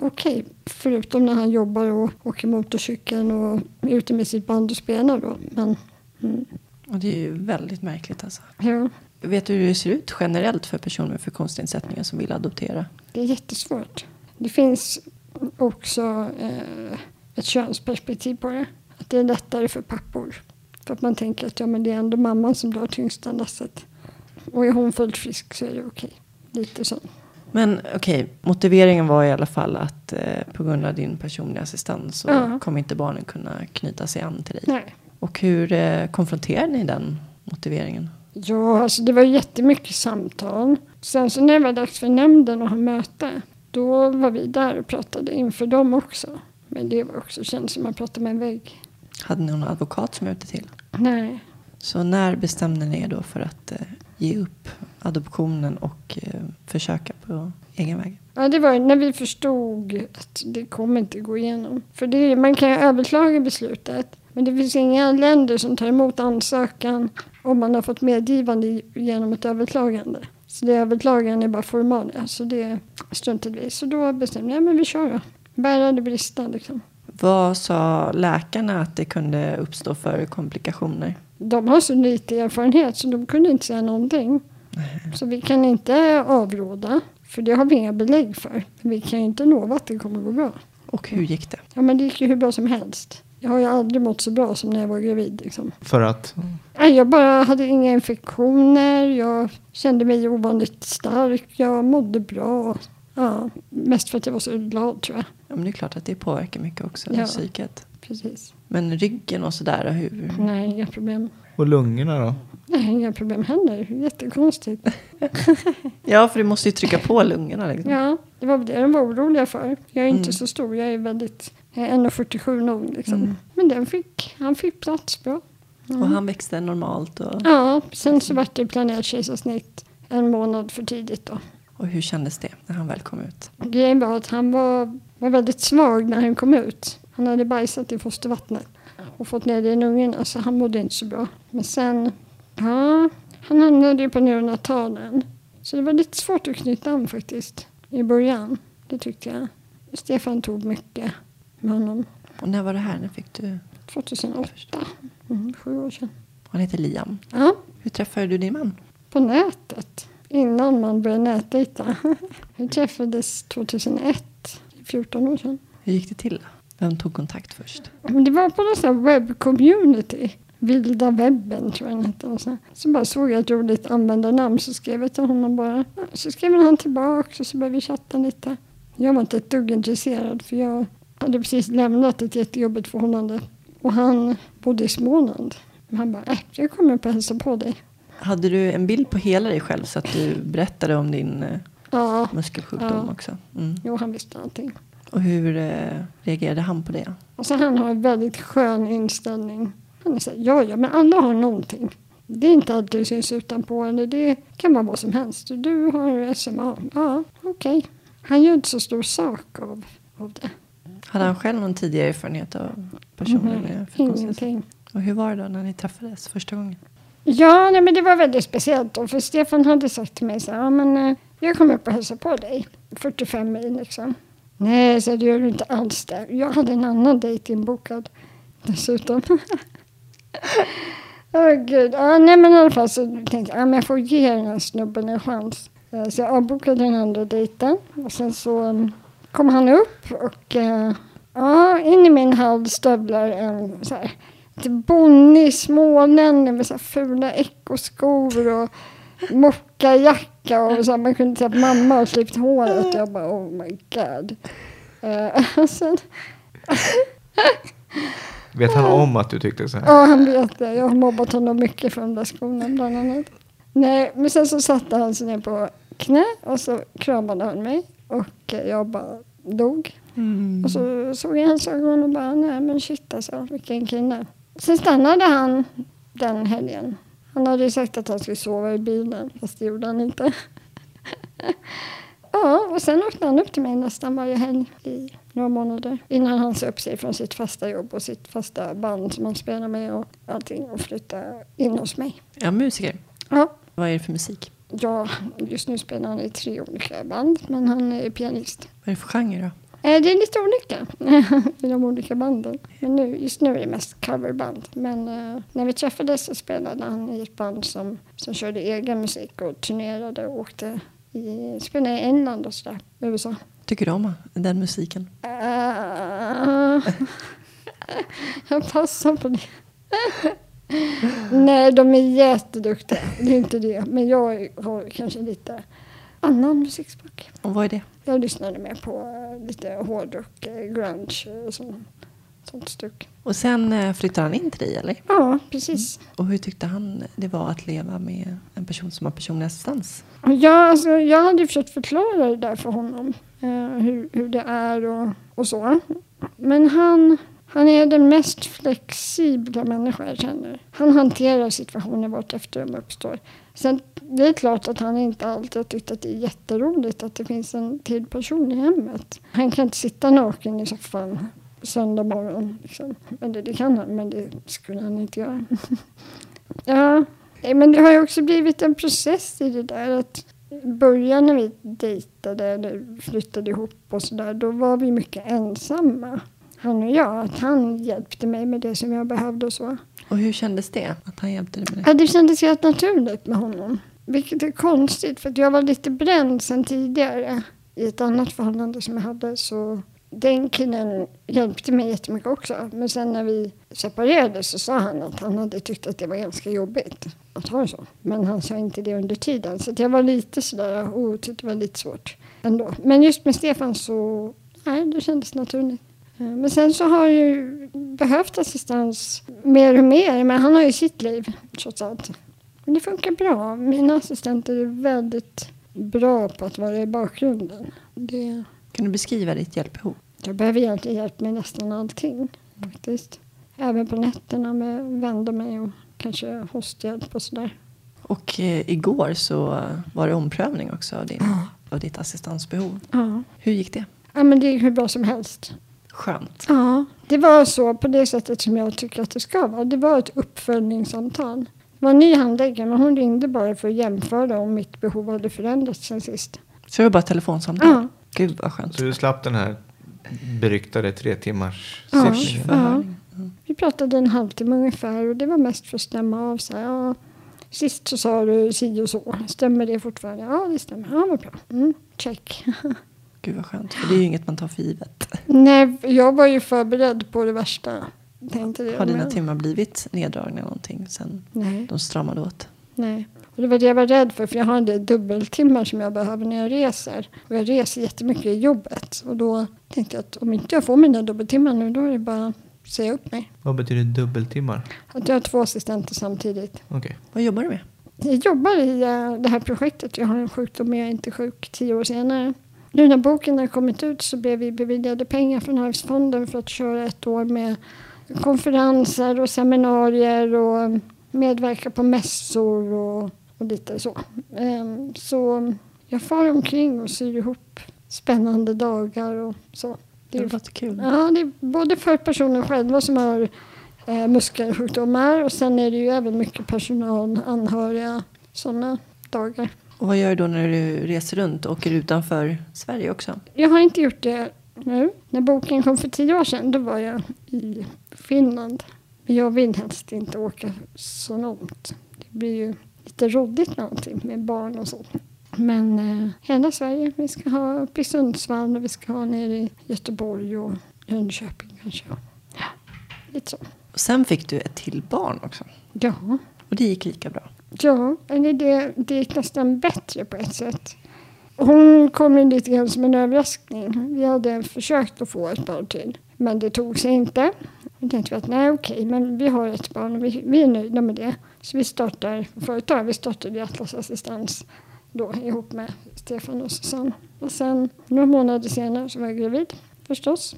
Okej, förutom när han jobbar och åker motorcykeln och är ute med sitt band och spelar då. Men mm, Och det är ju väldigt märkligt alltså. ja, Vet du hur det ser ut generellt för personer med funktionsnedsättningar som vill adoptera? det är jättesvårt. Det finns också eh, ett könsperspektiv på det. Att det är lättare för pappor. För att man tänker att ja, men det är ändå mamman som drar tyngsta lasset. Och är hon fullt frisk så är det okej. Lite så. Men okej, motiveringen var i alla fall att eh, på grund av din personliga assistans så Ja. kommer inte barnen kunna knyta sig an till dig. Nej. Och hur eh, konfronterar ni den motiveringen? Ja, alltså det var jättemycket samtal. Sen så när det var dags för nämnden att ha möte, då var vi där och pratade inför dem också. Men det var också känns som att man pratade med en vägg. Hade ni någon advokat som hjälpte till? Nej. Så när bestämde ni er då för att eh, ge upp adoptionen och eh, försöka på egen väg? Ja, det var när vi förstod att det kommer inte gå igenom. För det, man kan ju överklaga beslutet. Men det finns inga länder som tar emot ansökan om man har fått medgivande genom ett överklagande. Så det överklagandet är bara formalia. Så det struntade vi. Så då bestämde jag, men vi kör då. Bära det brista liksom. Vad sa läkarna att det kunde uppstå för komplikationer? De har så lite erfarenhet så de kunde inte säga någonting. Så vi kan inte avråda. För det har vi inga belägg för. Vi kan ju inte lova att det kommer gå bra. Och hur gick det? Ja men det gick ju hur bra som helst. Jag har ju aldrig mått så bra som när jag var gravid. Liksom. För att... Nej, Jag bara hade inga infektioner. Jag kände mig ovanligt stark. Jag mådde bra. Ja, mest för att jag var så glad tror jag. Ja, men det är klart att det påverkar mycket också, Ja. psyket. Precis. Men ryggen och sådär, hur? Nej, inga problem. Och lungorna då? Nej, inga problem heller. Jättekonstigt. Ja, för du måste ju trycka på lungorna liksom. Ja, det var det de var oroliga för. Jag är inte Mm. så stor. Jag är väldigt... Jag är 1,47 nog liksom. Mm. Men den fick, han fick plats bra. Mm. Och han växte normalt. Och, Ja, sen så vart det planerat kejsarsnitt en månad för tidigt då. Och hur kändes det när han väl kom ut? Grejen var att han var, var väldigt svag när han kom ut. Han hade bajsat i fostervattnet och fått ner det i lungorna så han mådde inte så bra. Men sen, ja, han hamnade ju på neonatalen. Så det var lite svårt att knyta an faktiskt i början. Det tyckte jag. Stefan tog mycket med honom. Och när var det här? När fick du? 2008, mm, sju år sedan. Han heter Liam. Ja, Hur träffade du din man? på nätet. Innan man började nätdejta. Vi träffades 2001, 14 år sedan. Hur gick det till? Vem tog kontakt först? Det var på någon webbcommunity. Vilda webben tror jag den hette. Och så, så bara såg jag ett roligt användarnamn så skrev jag till honom bara. Så skrev han tillbaka och så började vi chatta lite. Jag var inte ett dugg intresserad för jag hade precis lämnat ett jättejobbigt förhållande. Och han bodde i Småland. Men han bara, äh, jag kommer upp och hälsa på dig. Hade du en bild på hela dig själv så att du berättade om din eh, Ja, muskelsjukdom Ja. också? Mm. jo han visste allting. Och hur eh, reagerade han på det? Alltså han har en väldigt skön inställning. Han är så här, ja, ja, men alla har någonting. Det är inte alltid det syns utanpå, eller det kan vara vad som helst. Du har SMA, ja, okej. Han gör inte så stor sak av, av det. Hade han själv någon tidigare erfarenhet av personer Nej, med ingenting. Och hur var det då när ni träffades första gången? Ja, nej, men det var väldigt speciellt då. För Stefan hade sagt till mig så här, ja, men eh, jag kommer upp och hälsar på dig. 45 mil liksom. Nej, så det gör du inte alls det. Jag hade en annan dejt inbokad dessutom. Åh gud. Ja, nej men i alla fall så tänkte jag, ja, men jag får ge den här snubben en chans. Eh, så jag avbokade den andra dejten. Och sen så mm, kom han upp och uh, ja, in i min hall stövlar en så här bonnig smålänning med så här fula ekoskor och mockajacka och så här, man kunde se att mamma har klippt håret. Jag bara oh my god. Uh, sen, Vet han om att du tyckte så här? Ja, han vet det. Jag har mobbat honom mycket för de där skorna bland annat. Nej, men sen så satte han sig ner på knä och så kramade han mig och jag bara dog. Och så såg jag hans ögon och bara, nej men shit alltså, vilken kille. Sen stannade han den helgen. Han hade ju sagt att han skulle sova i bilen, fast det gjorde han inte. ja, och sen åkte han upp till mig nästan varje helg i några månader. Innan han sa upp sig från sitt fasta jobb och sitt fasta band som han spelar med och allting och flyttade in hos mig. Ja, musiker. Ja, Vad är det för musik? ja just nu spelar han i tre olika band, men han är pianist. Vad är det för genre då? Eh, Det är lite olika i de olika banden. Men nu, just nu är det mest coverband. Men eh, när vi träffades så spelade han i ett band som, som körde egen musik och turnerade och åkte i, spelade i England och sådär, USA. Tycker du om den musiken? Uh, jag passar på det. Nej, de är jätteduktiga. Det är inte det. Men jag har kanske lite annan musiksmak. Och vad är det? Jag lyssnade mer på eh, lite hårdrock, eh, grunge och så, sånt stuk. Och sen eh, flyttade han in till dig eller? Ja, precis. Och hur tyckte han det var att leva med en person som har personlig assistans? Ja, alltså, jag hade försökt förklara det där för honom. Eh, hur, hur det är och, och så. Men han, han är den mest flexibla människa jag känner. Han hanterar situationer vart efter de uppstår. Sen, det är klart att han inte alltid har tyckt att det är jätteroligt att det finns en till person i hemmet. Han kan inte sitta naken i soffan söndag morgon. Liksom. Eller det kan han, men det skulle han inte göra. ja, men det har ju också blivit en process i det där. att i början när vi dejtade eller flyttade ihop och sådär, då var vi mycket ensamma. Han och jag. Att han hjälpte mig med det som jag behövde och så. Och hur kändes det? Att han hjälpte dig med det? Ja, det kändes helt naturligt med honom. Vilket är konstigt för jag var lite bränd sen tidigare. I ett annat förhållande som jag hade så den killen hjälpte mig jättemycket också. Men sen när vi separerade så sa han att han hade tyckt att det var ganska jobbigt att ha det så. Men han sa inte det under tiden. Så jag var lite sådär, oh, det var lite svårt ändå. Men just med Stefan så, nej, det kändes naturligt. Eh, Men sen så har jag ju behövt assistans mer och mer. Men han har ju sitt liv trots allt. Men det funkar bra. Mina assistenter är väldigt bra på att vara i bakgrunden. Det, Kan du beskriva ditt hjälpbehov? jag behöver egentligen hjälp med nästan allting faktiskt. Även på nätterna med att vända mig och kanske hosthjälp och sådär. Och eh, igår så var det omprövning också av, din, av ditt assistansbehov. Ja. Hur gick det? ja, men det är hur bra som helst. Skönt. Ja, det var så på det sättet som jag tycker att det ska vara. Det var ett uppföljningssamtal. Det var en ny handläggare men hon ringde bara för att jämföra om mitt behov hade förändrats sen sist. Så det var bara telefonsamtal? Ja. Gud vad skönt. Så du slapp den här beryktade tre timmars Ja. Förhörning. Vi pratade en halvtimme ungefär och det var mest för att stämma av. Så här, ja, sist så sa du si och så. Stämmer det fortfarande? Ja, det stämmer. Ja, vad bra. Mm, check. Gud vad skönt. För det är ju inget man tar för givet. Nej, jag var ju förberedd på det värsta. Tänkte det. Har dina men- timmar blivit neddragna någonting sen Nej. de stramade åt? Nej. Och det var det jag var rädd för, för jag har en del dubbeltimmar som jag behöver när jag reser. Och jag reser jättemycket i jobbet. Och då tänkte jag att om inte jag får mina dubbeltimmar nu, då är det bara att säga upp mig. Vad betyder dubbeltimmar? Att jag har två assistenter samtidigt. Okej. Vad jobbar du med? Jag jobbar i eh, det här projektet. Jag har en sjukdom, men jag är inte sjuk tio år senare. Nu när boken har kommit ut så blev vi beviljade pengar från Arvsfonden för att köra ett år med konferenser och seminarier och medverka på mässor och, och lite så. Ehm, Så jag far omkring och syr ihop spännande dagar och så. Det Det är, låter kul. ja, det är både för personen själva som har eh, muskelsjukdomar och sen är det ju även mycket personal, anhöriga, sådana dagar. Och vad gör du då när du reser runt och åker utanför Sverige också? Jag har inte gjort det nu. När boken kom för tio år sedan då var jag i Finland. Men jag vill helst inte åka så långt. Det blir ju lite roddigt med allting med barn och så. Men eh, hela Sverige. Vi ska ha uppe i Sundsvall och vi ska ha nere i Göteborg och Jönköping kanske. Ja, lite så. Och sen fick du ett till barn också. Ja, Och det gick lika bra. Ja, eller det, det gick nästan bättre på ett sätt. Hon kom ju lite grann som en överraskning. Vi hade försökt att få ett barn till, men det tog sig inte. Då tänkte vi att nej okej, men vi har ett barn och vi, vi är nöjda med det. Så vi startar företag. Vi startade Atlas Assistans då ihop med Stefan och Susanne. Och sen några månader senare så var jag gravid. förstås.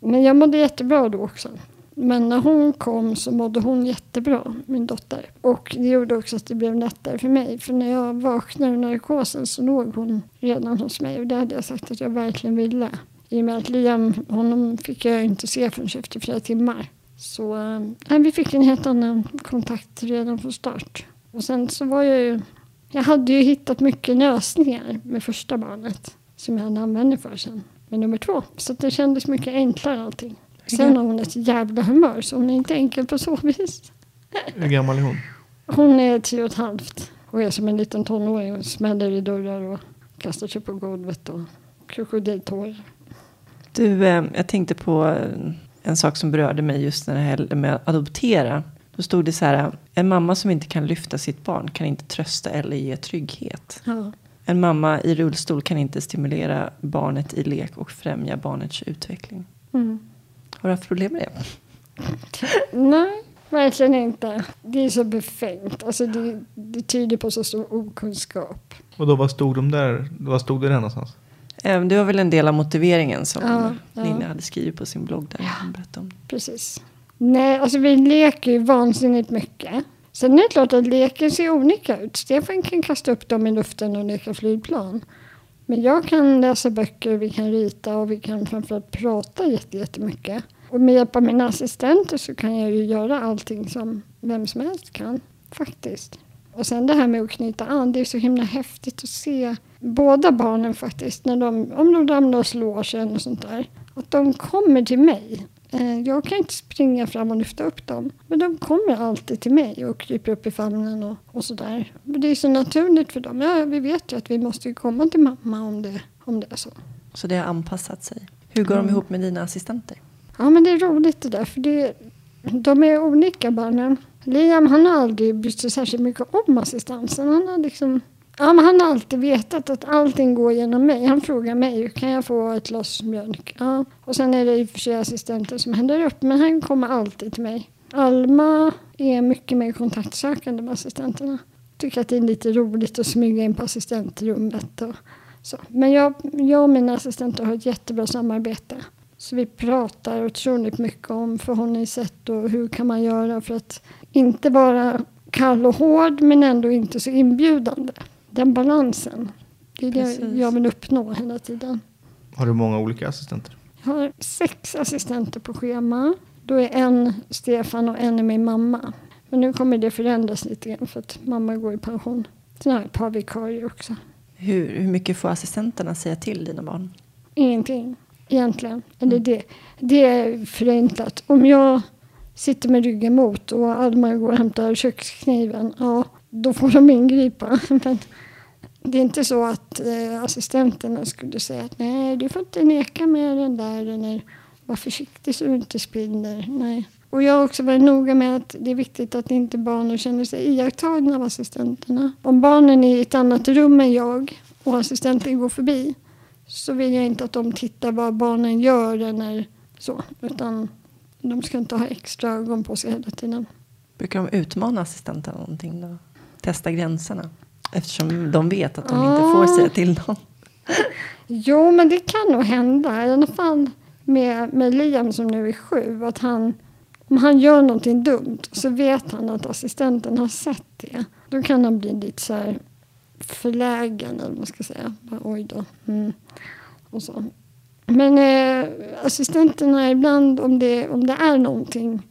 Men jag mådde jättebra då också. Men när hon kom så mådde hon jättebra, min dotter. Och det gjorde också att det blev lättare för mig. För när jag vaknade ur narkosen så låg hon redan hos mig. Och det hade jag sagt att jag verkligen ville. I och med att Liam, honom fick jag inte se förrän efter flera timmar. Så äh, vi fick en helt annan kontakt redan från start. Och sen så var jag ju... Jag hade ju hittat mycket lösningar med första barnet. Som jag hade användning för sen. Med nummer två. Så det kändes mycket enklare allting. Sen har hon ett jävla humör så hon är inte enkel på så vis. Hur gammal är hon? Hon är tio och ett halvt och är som en liten tonåring och smäller i dörrar och kastar sig på golvet och krokodiltårar. Du, eh, jag tänkte på eh, en sak som berörde mig just när det här med att adoptera. Då stod det så här, en mamma som inte kan lyfta sitt barn kan inte trösta eller ge trygghet. Ja. En mamma i rullstol kan inte stimulera barnet i lek och främja barnets utveckling. Mm. Har du haft problem med det? Nej, verkligen inte. Det är så befängt. Alltså det, det tyder på så stor okunskap. Och då vad stod de där? Vad stod det där någonstans? Eh, Det var väl en del av motiveringen som Ja, ja. Linda hade skrivit på sin blogg där berättade om. Precis. Nej, alltså vi leker ju vansinnigt mycket. Sen är det klart att leken ser olika ut. Stefan kan kasta upp dem i luften och leka flygplan. Men jag kan läsa böcker, vi kan rita och vi kan framförallt prata jätte- jättemycket. Och med hjälp av mina assistenter så kan jag ju göra allting som vem som helst kan. Faktiskt. Och sen det här med att knyta an, det är så himla häftigt att se båda barnen faktiskt, när de, om de ramlar och slår sig och sånt där, att de kommer till mig. Eh, Jag kan inte springa fram och lyfta upp dem, men de kommer alltid till mig och kryper upp i famnen och, och sådär. Det är så naturligt för dem. Ja, vi vet ju att vi måste komma till mamma om det, om det är så. Så det har anpassat sig. Hur går de ihop med dina assistenter? Ja, men det är roligt det där, för det, de är olika barnen. Liam han har aldrig brytt sig särskilt mycket om assistansen. Han har liksom Ja, men han har alltid vetat att allting går genom mig. Han frågar mig, kan jag få ett glas mjölk? Ja. Och sen är det i och för sig assistenten som händer upp, men han kommer alltid till mig. Alma är mycket mer kontaktsökande med assistenterna. Tycker att det är lite roligt att smyga in på assistentrummet och så. Men jag, jag och mina assistenter har ett jättebra samarbete. Så vi pratar otroligt mycket om förhållningssätt och hur kan man göra för att inte vara kall och hård men ändå inte så inbjudande. Den balansen. Det är det Precis. jag vill uppnå hela tiden. Har du många olika assistenter? Jag har sex assistenter på schema. Då är en Stefan och en är min mamma. Men nu kommer det förändras lite grann för att mamma går i pension. Sen har jag ett par vikarier också. Hur, hur mycket får assistenterna säga till dina barn? Ingenting egentligen. Eller det, det är förenklat. Om jag sitter med ryggen mot och Alma går och hämtar kökskniven, ja, då får de ingripa. Men det är inte så att eh, assistenterna skulle säga att nej, du får inte leka med den där eller var försiktig så du inte spinner. Nej. Och jag har också varit noga med att det är viktigt att inte barnen känner sig iakttagna av assistenterna. Om barnen är i ett annat rum än jag och assistenten går förbi så vill jag inte att de tittar vad barnen gör eller så. Utan de ska inte ha extra ögon på sig hela tiden. Brukar de utmana assistenterna någonting då? Testa gränserna? Eftersom de vet att de inte Ah. får säga till dem. Jo, men det kan nog hända. I alla fall med, med Liam som nu är sju. Att han, om han gör någonting dumt så vet han att assistenten har sett det. Då kan han bli lite så här förlägen eller vad man ska säga. Oj då. Mm. Och så. Men eh, assistenterna ibland om det, om det är någonting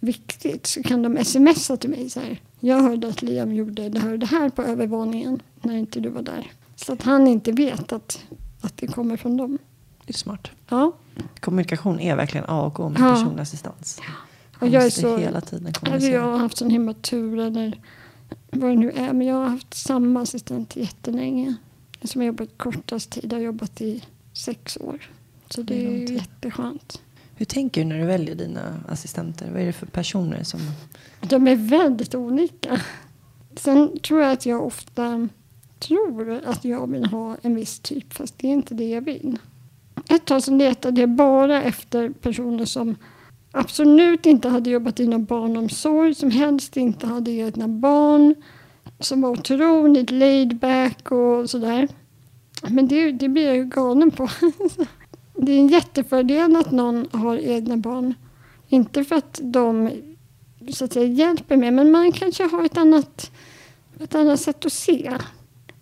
viktigt så kan de smsa till mig så här. Jag hörde att Liam gjorde det här och det här på övervåningen när inte du var där. Så att han inte vet att, att det kommer från dem. Det är smart. Ja, Kommunikation är verkligen A och O med Ja. personlig assistans. och Man jag är så... hela tiden kommunicera. jag har haft sån himla tur eller vad det nu är. Men jag har haft samma assistent jättelänge. Som har jobbat kortast tid har jobbat i sex år. Så Det är det är tid. jätteskönt. Hur tänker du när du väljer dina assistenter? Vad är det för personer som... De är väldigt olika. Sen tror jag att jag ofta tror att jag vill ha en viss typ, fast det är inte det jag vill. Ett tag så letade jag bara efter personer som absolut inte hade jobbat inom barnomsorg, som helst inte hade egna barn, som var otroligt laid back och sådär. Men det, det blir jag ju galen på. det är en jättefördel att någon har egna barn. Inte för att de så att säga, hjälper mig, men man kanske har ett annat, ett annat sätt att se.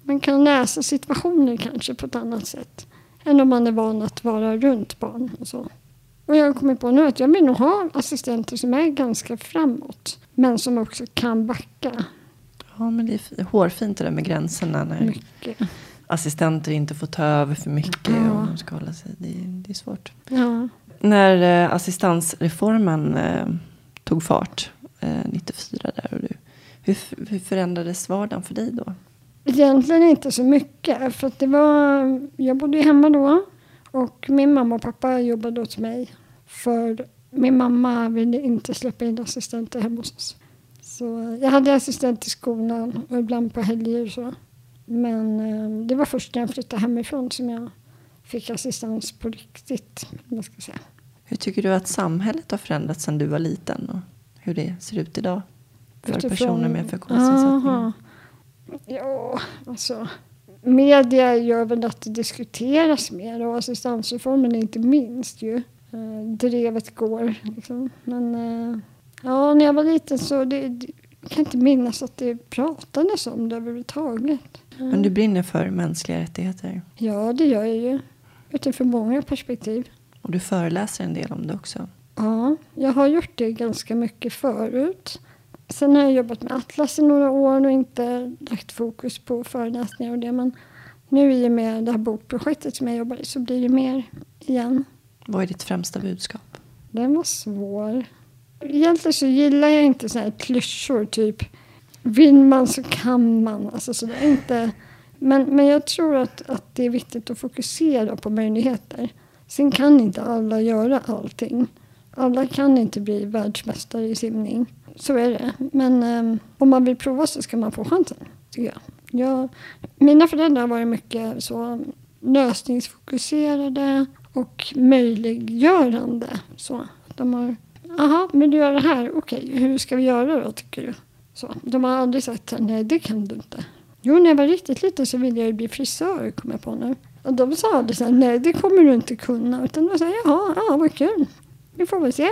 Man kan läsa situationer kanske på ett annat sätt än om man är van att vara runt barn. Och, så och jag har kommit på nu att jag vill nog ha assistenter som är ganska framåt, men som också kan backa Ja, men det är hårfint det där med gränserna när mycket. assistenter inte får ta över för mycket Ja. och de ska hålla sig. Det är, det är svårt. Ja. När eh, assistansreformen eh, tog fart eh, 94 där och du, hur, hur förändrades vardagen för dig då? Egentligen inte så mycket. För att det var, jag bodde ju hemma då. Och min mamma och pappa jobbade åt mig. För min mamma ville inte släppa in assistenter hemma hos oss. Så jag hade assistent i skolan och ibland på helger så. Men eh, det var först när jag flyttade hemifrån som jag fick assistans på riktigt. Man ska säga. Hur tycker du att samhället har förändrats sedan du var liten och hur det ser ut idag för Utifrån- personer med funktionsnedsättning? Aha. Ja, alltså. Media gör väl att det diskuteras mer och assistansreformen inte minst ju. Eh, drevet går liksom. Men eh, ja, när jag var liten så det, det, jag kan inte minnas att det pratades om det överhuvudtaget. Men du brinner för mänskliga rättigheter Ja, det gör jag ju. Utifrån många perspektiv. och du föreläser en del om det också. Ja, jag har gjort det ganska mycket förut. Sen har jag jobbat med Atlas i några år och inte lagt fokus på föreläsningar och det. Men nu i och med det här bokprojektet som jag jobbar i så blir det mer igen. Vad är ditt främsta budskap? Den var svår. Egentligen så gillar jag inte så här klyschor typ vill man så kan man. Alltså sådär. Inte, men, men jag tror att, att det är viktigt att fokusera på möjligheter. Sen kan inte alla göra allting. Alla kan inte bli världsmästare i simning. Så är det. Men um, om man vill prova så ska man få chansen. Tycker jag. jag. Mina föräldrar har varit mycket så lösningsfokuserade och möjliggörande. Så. De har, ”Jaha, vill du göra det här? Okej, hur ska vi göra då tycker du? Så. De har aldrig sagt nej det kan du inte. Jo, när jag var riktigt liten så ville jag ju bli frisör, kom jag på nu. Och de sa aldrig så här, nej det kommer du inte kunna. Utan de sa, jaha, ja vad kul. Vi får väl se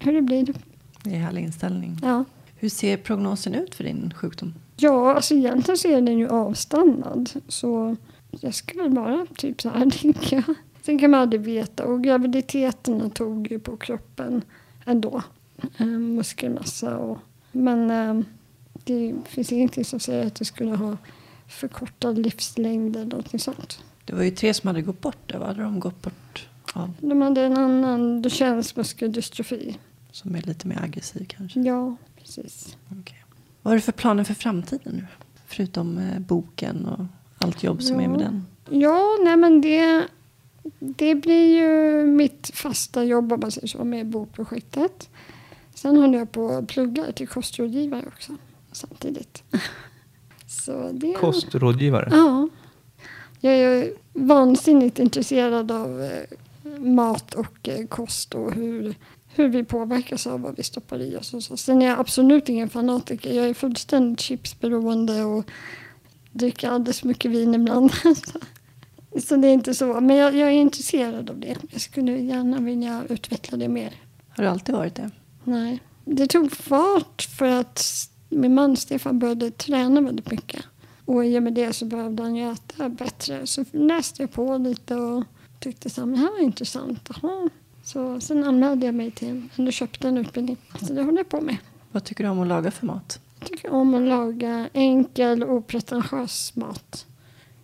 hur det blir. Det är härlig inställning. Ja. Hur ser prognosen ut för din sjukdom? Ja, alltså egentligen så är den ju avstannad. Så jag ska väl vara typ så här, tänker jag. Sen kan man aldrig veta. Och graviditeterna tog ju på kroppen ändå. Eh, muskelmassa och... Men eh, det finns ingenting som säger att det skulle ha förkortad livslängd eller någonting sånt. Det var ju tre som hade gått bort. Där, vad hade de gått bort av? De hade en annan Duchennes-muskeldystrofi. Som är lite mer aggressiv kanske. Ja, precis. Okej. Vad har du för planer för framtiden nu? Förutom eh, boken och allt jobb som är med Ja. den. Ja, nej men det, det blir ju mitt fasta jobb om man säger så med bokprojektet. Sen håller jag på att plugga till kostrådgivare också samtidigt. Så det, Kostrådgivare. Ja. Jag är vansinnigt intresserad av eh, mat och eh, kost och hur, hur vi påverkas av vad vi stoppar i oss. Och så. Sen är jag absolut ingen fanatiker. Jag är fullständigt chipsberoende och dricker alldeles mycket vin ibland. så det är inte så. Men jag, jag är intresserad av det. Jag skulle gärna vilja utveckla det mer. Har du alltid varit det? Nej. Det tog fart för att min man Stefan började träna väldigt mycket. Och i och med det så behövde han ju äta bättre. Så läste jag på lite och tyckte men det här var intressant. Jaha. Så sen anmälde jag mig till en, eller köpte en utbildning. Så det håller jag på med. Vad tycker du om att laga för mat? Jag tycker om att laga enkel och opretentiös mat.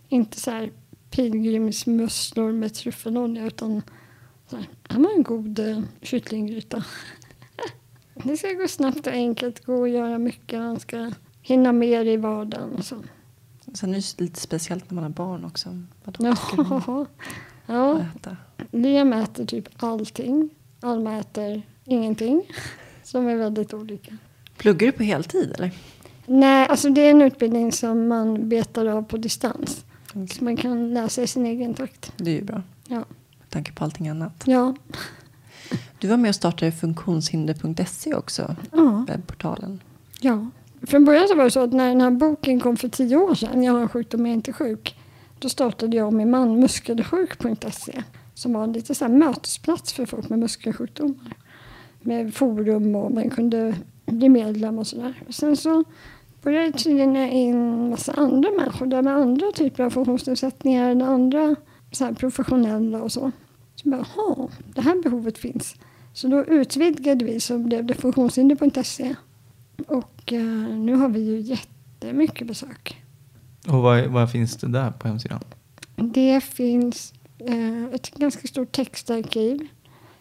Inte så här pilgrimsmusslor med tryffelolja utan så här, här var en god eh, kycklinggryta. det ska gå snabbt och enkelt, gå och göra mycket. Man ska hinna mer i vardagen och så. Sen är det lite speciellt när man har barn också. Vad om Ja. att äta? Liam äter typ allting. Alma äter ingenting. Som är väldigt olika. Pluggar du på heltid eller? Nej, alltså det är en utbildning som man betar av på distans. Okej. Så man kan läsa i sin egen takt. Det är ju bra. Ja. Med tanke på allting annat. Ja. Du var med och startade funktionshinder.se också. ja. Webbportalen. ja. Från början så var det så att när den här boken kom för tio år sedan, Jag har en sjukdom, jag är inte sjuk. Då startade jag och min man muskelsjuk.se. som var lite så här mötesplats för folk med muskelsjukdomar. Med forum och man kunde bli medlem och sådär. Sen så började det tydligen in massa andra människor där med andra typer av funktionsnedsättningar, eller andra så här professionella och så. Så bara, jaha, det här behovet finns. Så då utvidgade vi så blev det funktionshinder.se. Och eh, nu har vi ju jättemycket besök. Och vad, vad finns det där på hemsidan? Det finns eh, ett ganska stort textarkiv.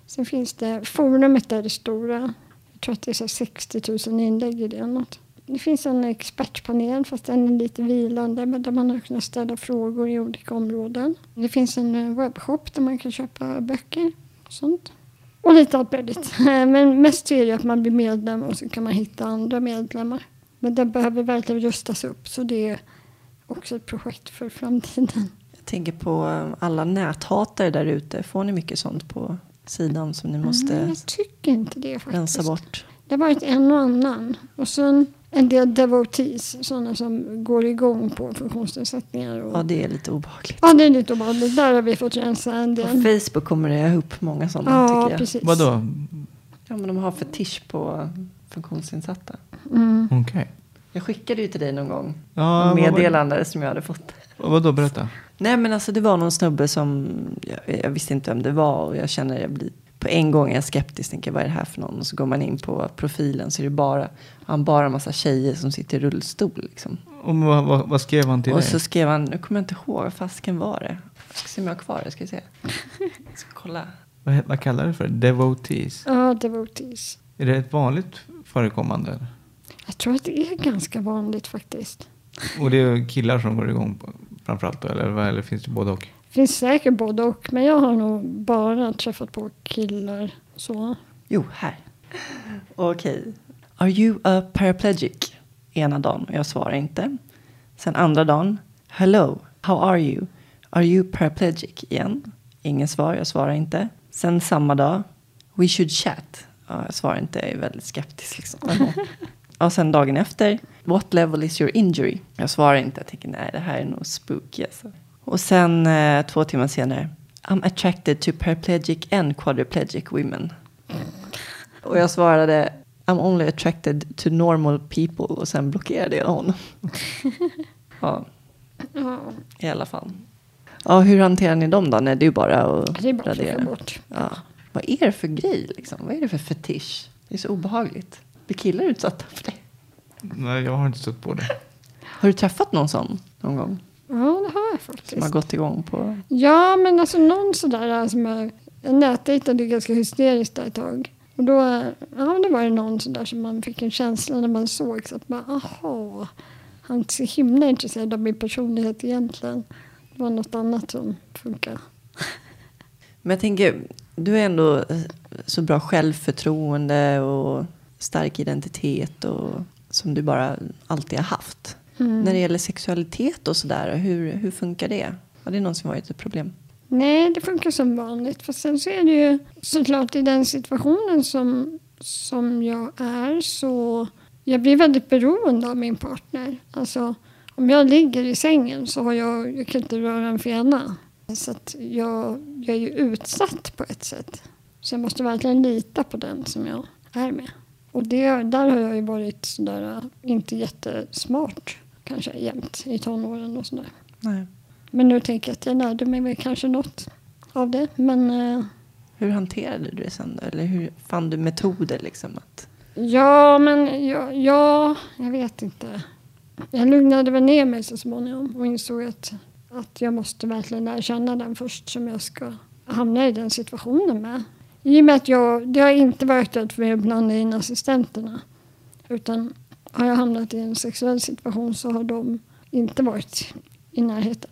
Sen finns det forumet där det stora. Jag tror att det är så 60 000 inlägg i det. Något. Det finns en expertpanel fast den är lite vilande men där man har kunnat ställa frågor i olika områden. Det finns en eh, webbshop där man kan köpa böcker och sånt. Och lite allt möjligt. Men mest är det att man blir medlem och så kan man hitta andra medlemmar. Men den behöver verkligen rustas upp så det är också ett projekt för framtiden. Jag tänker på eh, alla näthatare där ute. Får ni mycket sånt på sidan som ni måste Nej, jag tycker inte det faktiskt. rensa bort? Det har varit en och annan. Och sen en del devotees, sådana som går igång på funktionsnedsättningar. Och... Ja, det är lite obehagligt. Ja, det är lite obehagligt. Där har vi fått rensa en På del. Facebook kommer det upp många sådana Ja, tycker jag. precis. Vadå? Ja, men de har fetisch på funktionsinsatta. Mm. Okej. Jag skickade ju till dig någon gång. Ja, en vad var- meddelande som jag hade fått. vad- Vadå, berätta. Nej men alltså det var någon snubbe som, jag, jag visste inte vem det var och jag känner jag blir, på en gång är jag skeptisk, tänker vad är det här för någon? Och så går man in på profilen så är det bara, han bara en massa tjejer som sitter i rullstol liksom. Och vad, vad, vad skrev han till och dig? så skrev han, nu kommer jag inte ihåg, vad fasken var det? Jag ska se om jag har kvar det, ska vi se. Jag ska kolla. Vad, vad kallar du det för? Devotees? Ja, devotees. Är det ett vanligt förekommande? Jag tror att det är ganska vanligt faktiskt. Och det är killar som går igång på, framförallt då? Eller, eller finns det både och? Det finns säkert både och. Men jag har nog bara träffat på killar. Så. Jo, här. Okej. Are you a paraplegic? Ena dagen, och jag svarar inte. Sen andra dagen. Hello, how are you? Are you paraplegic? Igen. Ingen svar, jag svarar inte. Sen samma dag. We should chat. Ja, jag svarar inte, jag är väldigt skeptisk liksom. Och sen dagen efter. What level is your injury? Jag svarar inte, jag tänker nej det här är nog spooky alltså. Och sen eh, två timmar senare. I'm attracted to paraplegic and quadriplegic women. Och jag svarade I'm only attracted to normal people och sen blockerade jag honom. ja, i alla fall. Ja, hur hanterar ni dem då? Nej, det är ju bara att det är bara radera. bort. Ja. Vad är det för grej liksom? Vad är det för fetisch? Det är så obehagligt. Blir killar utsatta för det? Nej, jag har inte stött på det. Har du träffat någon sån någon gång? Ja, det har jag Som har faktiskt. gått igång på... Ja, men alltså någon sådär som jag, jag nätdejtade ganska hysteriskt där ett tag. Och då, ja, då var det någon sådär som man fick en känsla när man såg så att man, aha, han är så himla intresserad av min personlighet egentligen. Det var något annat som funkar. Men jag tänker, du är ändå eh, så bra självförtroende och stark identitet och som du bara alltid har haft. Mm. När det gäller sexualitet och sådär, hur, hur funkar det? Har det någonsin varit ett problem? Nej, det funkar som vanligt. För sen så är det ju såklart i den situationen som, som jag är så jag blir väldigt beroende av min partner. Alltså, om jag ligger i sängen så har jag, jag kan inte röra en fena. Så att jag, jag är ju utsatt på ett sätt. Så jag måste verkligen lita på den som jag är med. Och det, där har jag ju varit sådär, inte jättesmart kanske jämt i tonåren och sådär. Nej. Men nu tänker jag att jag lärde mig väl kanske något av det. Men eh, Hur hanterade du det sen då? Eller hur fann du metoder liksom? Att... ja, men ja, ja, jag vet inte. Jag lugnade väl ner mig så småningom och insåg att, att jag måste verkligen lära känna den först som jag ska hamna i den situationen med. I och med att jag, det har inte varit aktuellt för mig att blanda in assistenterna. Utan har jag hamnat i en sexuell situation så har de inte varit i närheten.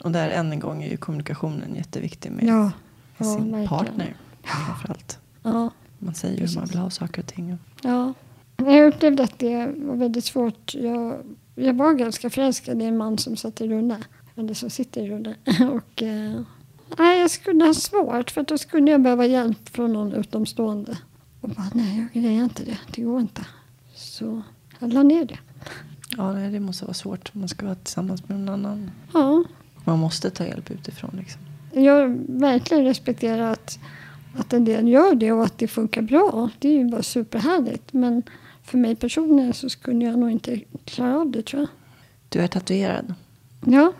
Och där än en gång är ju kommunikationen jätteviktig med Ja, ja sin verkligen. partner. Framförallt. Ja. Man säger hur man vill ha saker och ting. Ja, jag upplevde att det var väldigt svårt. Jag, jag var ganska förälskad i en man som satt i rulle. Eller som sitter i rulle. Och, eh, nej, jag skulle ha svårt för då skulle jag behöva hjälp från någon utomstående. Och bara, nej, jag grejer inte det. Det går inte. Så jag la ner det. Ja, nej, det måste vara svårt man ska vara tillsammans med någon annan. Ja, Man måste ta hjälp utifrån liksom. jag verkligen respekterar att, att en del gör det och att det funkar bra. Det är ju bara superhärligt. Men för mig personligen så skulle jag nog inte klara av det tror jag. Du är tatuerad. Ja,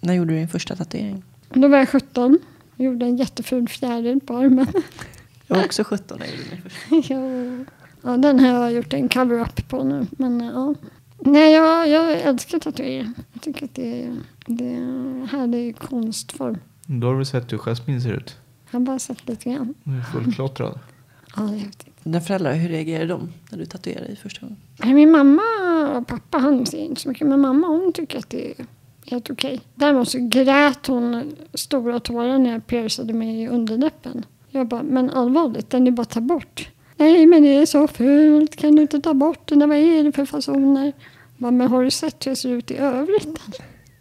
När gjorde du din första tatuering? Då var jag 17. Jag gjorde en jätteful fjäril på armen. Jag var också 17 när jag gjorde min första. ja. ja, den har jag gjort en cover-up på nu. Men ja. Nej, jag, jag älskar tatueringar. Jag tycker att det är, det är en härlig konstform. Då har du sett hur Jasmine ser ut. Jag har bara sett lite grann. Hon är fullklottrad. Ja, det är häftigt. Dina föräldrar, hur reagerade de när du tatuerade dig första gången? Min mamma och pappa han ser inte så mycket. Men mamma hon tycker att det är helt okej. Däremot så grät hon stora tårar när jag piercade mig i underläppen. Jag bara, men allvarligt, den är bara ta bort. Nej, men det är så fult. Kan du inte ta bort den? Vad är det för fasoner? Jag Bara, men har du sett hur jag ser ut i övrigt?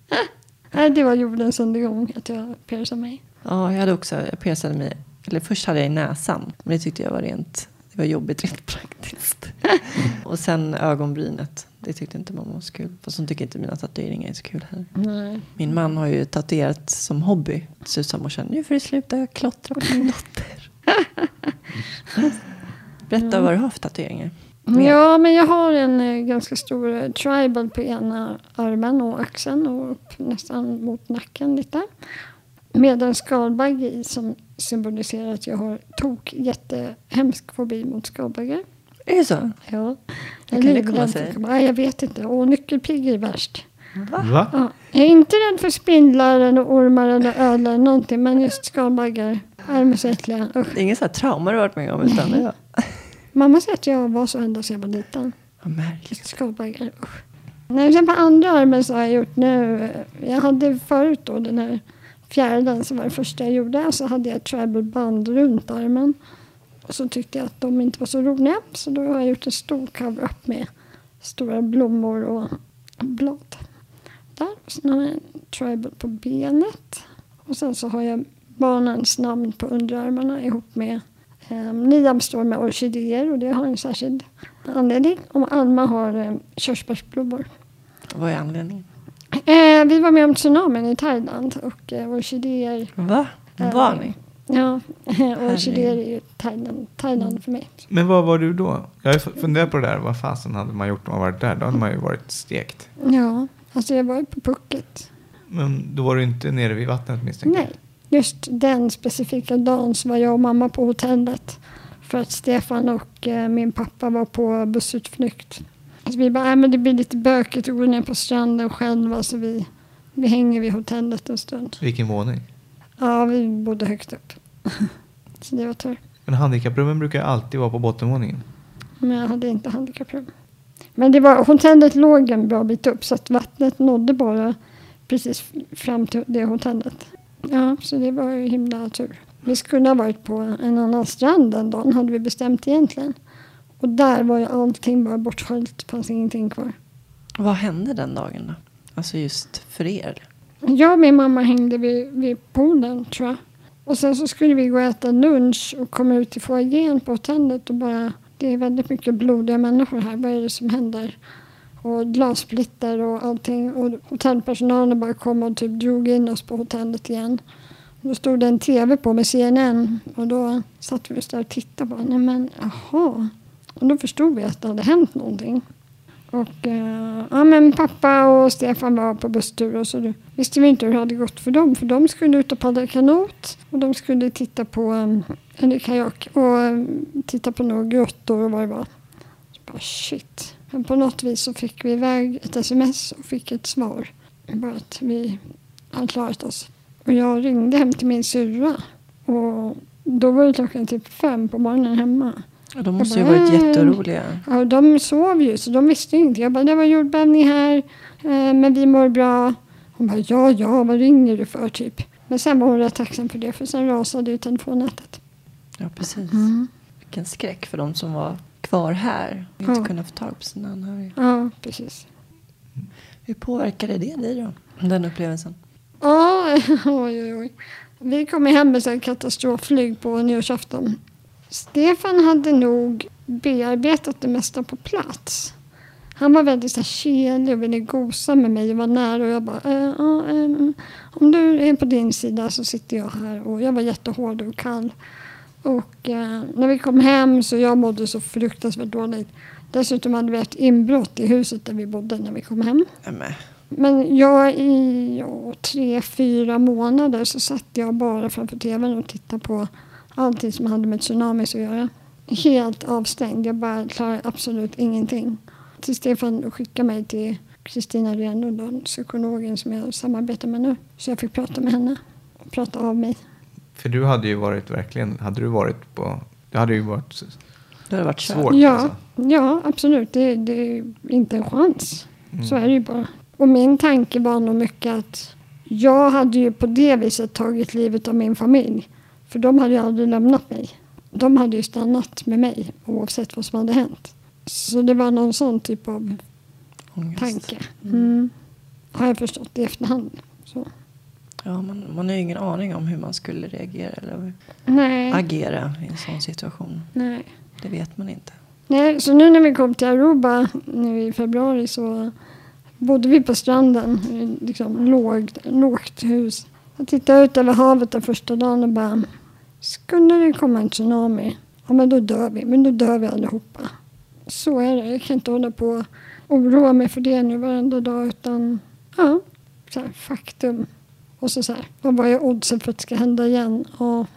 Nej, det var jordens undergång att jag piercade mig. Ja, jag hade också, jag piercade mig, eller först hade jag i näsan. Men det tyckte jag var rent, det var jobbigt rent praktiskt. och sen ögonbrynet. Det tyckte inte mamma var så kul. Fast hon tycker inte mina tatueringar är så kul heller. Nej. Min man har ju tatuerat som hobby. Susan nu får du sluta klottra på din dotter. Berätta vad du har för tatueringar. Ja, men jag har en eh, ganska stor eh, tribal på ena armen och axeln och upp nästan mot nacken lite. Med en skalbagge i som symboliserar att jag har tok jättehemsk fobi mot skalbaggar. Är det så? Ja. Hur kan det komma sig? Nej, jag vet inte. Och nyckelpigg är värst. Va? Va? Ja. Jag är inte rädd för spindlar eller ormar eller ödlor eller någonting. Men just skalbaggar är de så äckliga. Usch. Det är ingen så här trauma du har varit med om? Utan ja. Mamma säger att jag var så ända sedan jag var liten. Vad märkligt. Skalbaggar, usch. Nej, sen på andra armen så har jag gjort nu. eh, Jag hade förut då den här fjärilen som alltså var det första jag gjorde. Och så hade jag ett tribal band runt armen. Och så tyckte jag att de inte var så roliga. Så då har jag gjort en stor cover-up med stora blommor och blad. Där. Och sen har jag en tribal på benet. Och sen så har jag barnens namn på underarmarna ihop med eh, Liam står med orkidéer och det har en särskild anledning. Och Alma har eh, körsbärsblommor. Vad är anledningen? Eh, vi var med om tsunamin i Thailand och eh, orkidéer. Va? Var ni? Ja, orkidéer är ju Thailand, Thailand för mig. Men vad var du då? Jag funderat på det där. Vad fasen hade man gjort om man varit där? Då hade man ju varit stekt. Ja, alltså jag var ju på Phuket. Men då var du inte nere vid vattnet misstänker jag. Nej, just den specifika dagen så var jag och mamma på hotellet. För att Stefan och eh, min pappa var på bussutflykt. Så vi bara, äh, men det blir lite bökigt att gå ner på stranden själva så vi, vi hänger vid hotellet en stund. Vilken våning? Ja, vi bodde högt upp. så det var tur. Men handikapprummen brukar alltid vara på bottenvåningen. Men jag hade inte handikapprum. Men det var, hotellet låg en bra bit upp så att vattnet nådde bara precis fram till det hotellet. Ja, så det var ju himla tur. Vi skulle ha varit på en annan strand den dagen hade vi bestämt egentligen. Och där var ju allting bara bortsköljt. Det fanns ingenting kvar. Vad hände den dagen då? Alltså just för er? Jag och min mamma hängde vid, vid poolen tror jag. Och sen så skulle vi gå och äta lunch och komma ut i foajén på hotellet och bara det är väldigt mycket blodiga människor här. Vad är det som händer? Och glassplitter och allting. Och hotellpersonalen bara kom och typ drog in oss på hotellet igen. Då stod det en tv på med CNN och då satt vi oss där och tittade bara. Nej men jaha. Och då förstod vi att det hade hänt någonting. Och eh, ja, men pappa och Stefan var på busstur och så då visste vi inte hur det hade gått för dem. För de skulle ut och paddla kanot och de skulle titta på, eh, um, eller kajak, och um, titta på några grottor och vad det var. Så bara shit. Men på något vis så fick vi iväg ett sms och fick ett svar. Bara att vi hade klarat oss. Och jag ringde hem till min syrra. Och då var det klockan typ fem på morgonen hemma. De måste ju varit "Äh." jätteoroliga. Ja, de sov ju, så de visste inte. Jag bara, det var jordbävning här, eh, men vi mår bra. Hon bara, ja, ja, vad ringer du för typ? Men sen var hon rätt tacksam för det, för sen rasade ju telefonnätet. Ja, precis. Mm. Vilken skräck för de som var kvar här. Och inte Ja. kunna få tag på sina anhöriga. Ja, precis. Hur påverkade det dig då? Den upplevelsen? Ja, oj, oj, oj. Vi kom hem med här katastrofflyg på nyårsafton. Stefan hade nog bearbetat det mesta på plats. Han var väldigt så kelig och ville gosa med mig och var nära. Och jag bara, eh, ehm, om du är på din sida så sitter jag här. Och jag var jättehård och kall. Och eh, när vi kom hem så jag mådde så fruktansvärt dåligt. Dessutom hade vi ett inbrott i huset där vi bodde när vi kom hem. Nämen. Men jag i ja, tre, fyra månader så satt jag bara framför tvn och tittade på allting som hade med tsunamis att göra. Helt avstängd. Jag bara klarade absolut ingenting. Till Stefan skickade mig till Kristina Renlund, psykologen som jag samarbetar med nu. Så jag fick prata med henne och prata av mig. För du hade ju varit verkligen, hade du varit på, det hade ju varit Det hade varit svårt. Ja, Alltså. ja absolut. Det, det är inte en chans. Mm. Så är det ju bara. Och min tanke var nog mycket att jag hade ju på det viset tagit livet av min familj. För de hade ju aldrig lämnat mig. De hade ju stannat med mig oavsett vad som hade hänt. Så det var någon sån typ av Ångest. tanke. Mm. Har jag förstått i efterhand. Så. Ja, man, man har ju ingen aning om hur man skulle reagera eller Nej, agera i en sån situation. nej. Det vet man inte. Nej, så nu när vi kom till Aruba nu i februari så bodde vi på stranden. Liksom lågt, lågt hus. Jag tittade ut över havet den första dagen och bara Skulle det komma en tsunami? Ja men då dör vi. Men då dör vi allihopa. Så är det. Jag kan inte hålla på och oroa mig för det nu varenda dag utan ja, så här, faktum. Och så, så här, vad är oddsen för att det ska hända igen? Och,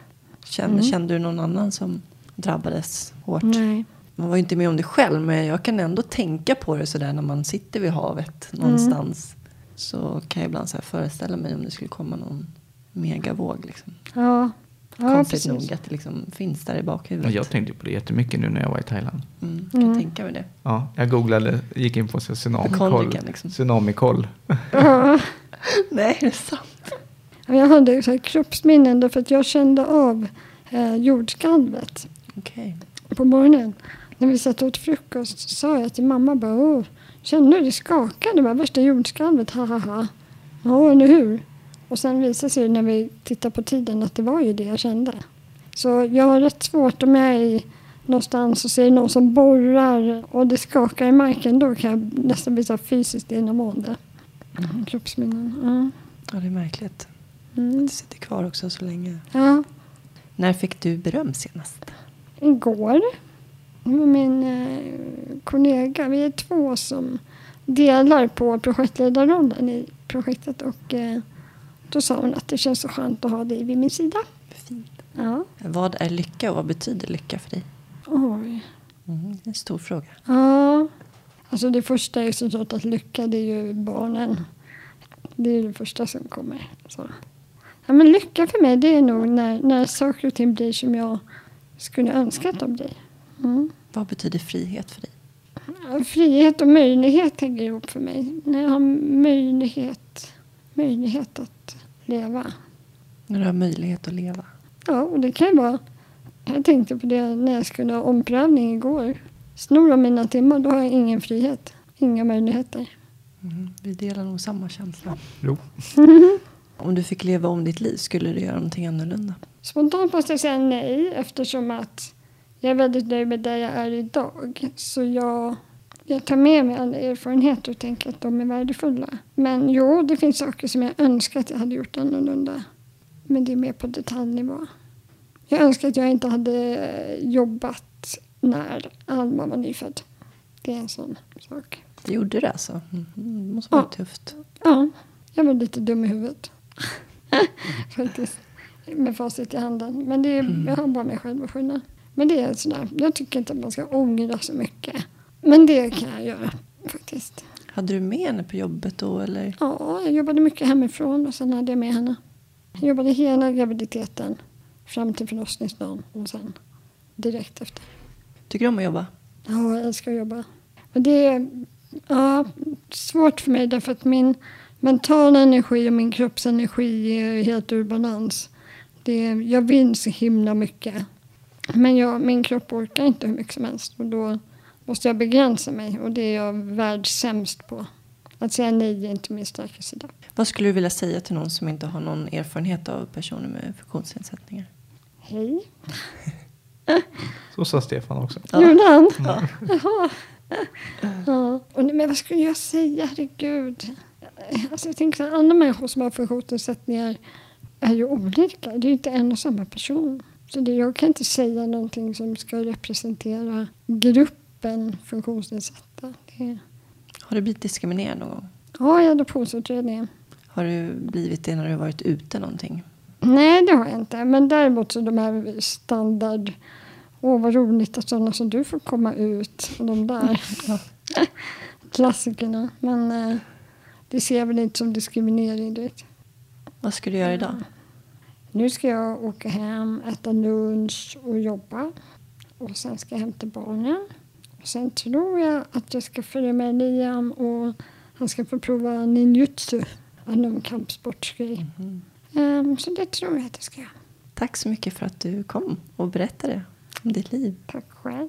Kände, Mm. kände du någon annan som drabbades hårt? nej. Man var ju inte med om det själv, men jag kan ändå tänka på det sådär när man sitter vid havet någonstans. Så kan jag ibland så föreställa mig om det skulle komma någon megavåg. Liksom. Ja, ja Konstigt precis. nog att det liksom finns där i bakhuvudet. Jag tänkte på det jättemycket nu när jag var i Thailand. Mm, kan Mm. tänka mig det. Ja, jag googlade, gick in på tsunamikoll. Liksom. Tsunamikoll. Ja. Nej, det är sant. Jag hade så här kroppsminnen därför att jag kände av eh, jordskalvet Okej. på morgonen. När vi satt och åt frukost så sa jag till mamma bara Åh, kände du det skakade? Det var värsta jordskalvet, ha ha ha. Ja, eller hur? Och sen visade sig när vi tittade på tiden att det var ju det jag kände. Så jag har rätt svårt om jag är någonstans och ser någon som borrar och det skakar i marken. Då kan jag nästan bli så fysiskt illamående. Kroppsminnen. Ja. Ja, det är märkligt. Mm. Det sitter kvar också så länge. ja. När fick du beröm senast? Igår med min eh, kollega. Vi är två som delar på projektledarrollen i projektet. Och eh, då sa hon att det känns så skönt att ha dig vid min sida. Fint. Ja. Vad är lycka och vad betyder lycka för dig? Oj. Mm, en stor fråga. Ja. Alltså det första är såklart att lycka det är ju barnen. Det är det första som kommer. Så. Ja, men lycka för mig det är nog när, när saker och ting blir som jag skulle önska att de blir. Mm. Vad betyder frihet för dig? Ja, Frihet och möjlighet hänger ihop för mig. När jag har möjlighet, möjlighet att leva. När du har möjlighet att leva. Ja, och det kan ju vara... Jag tänkte på det när jag skulle ha omprövning igår. Snor de mina timmar, då har jag ingen frihet. Inga möjligheter. Mm, vi delar nog samma känsla. Jo. Om du fick leva om ditt liv, skulle du göra någonting annorlunda? Spontant måste jag säga nej eftersom att jag är väldigt nöjd med där jag är idag. Så jag, jag tar med mig alla erfarenheter och tänker att de är värdefulla. Men jo, det finns saker som jag önskar att jag hade gjort annorlunda. Men det är mer på detaljnivå. Jag önskar att jag inte hade jobbat när Alma var nyfödd. Det är en sån sak. Det gjorde du alltså? Mm, det måste vara Ja. tufft. Ja, jag var lite dum i huvudet. Faktiskt. Med facit i handen. Men det är, jag har bara mig själv att skylla. Men det är sådär. Jag tycker inte att man ska ångra så mycket. Men det kan jag göra faktiskt. Hade du med henne på jobbet då eller? Ja, jag jobbade mycket hemifrån och sen hade jag med henne. Jag jobbade hela graviditeten fram till förlossningsdagen och sen direkt efter. Tycker du om att jobba? Ja, jag älskar att jobba. Men det är ja, svårt för mig därför att min mentala energi och min kroppsenergi är helt ur balans. Det, jag vill så himla mycket. Men jag, min kropp orkar inte hur mycket som helst. Och då måste jag begränsa mig och det är jag världssämst på. Att säga nej är inte min starka sida. Vad skulle du vilja säga till någon som inte har någon erfarenhet av personer med funktionsnedsättningar? Hej. Så sa Stefan också. Gjorde han? Ja. Jaha. Ja, Ja. Och, men vad skulle jag säga? Herregud. Alltså, jag tänker att alla människor som har funktionsnedsättningar är ju olika. Det är ju inte en och samma person. Så det, jag kan inte säga någonting som ska representera gruppen funktionsnedsatta. Det, Har du blivit diskriminerad någon gång? ja, i adoptionsutredningen. Har du blivit det när du varit ute någonting? Nej, det har jag inte. Men däremot så de här standard... Åh, vad roligt att sådana som du får komma ut. Och de där klassikerna. Men eh, det ser jag väl inte som diskriminering. Du vet. Vad ska du göra idag? Nu ska jag åka hem, äta lunch och jobba. Och sen ska jag hämta barnen. Sen tror jag att jag ska följa med Liam och han ska få prova ninjutsu. En kampsportsgrej. Ehm, så det tror jag att jag ska göra. Tack så mycket för att du kom och berättade om ditt liv. Tack själv.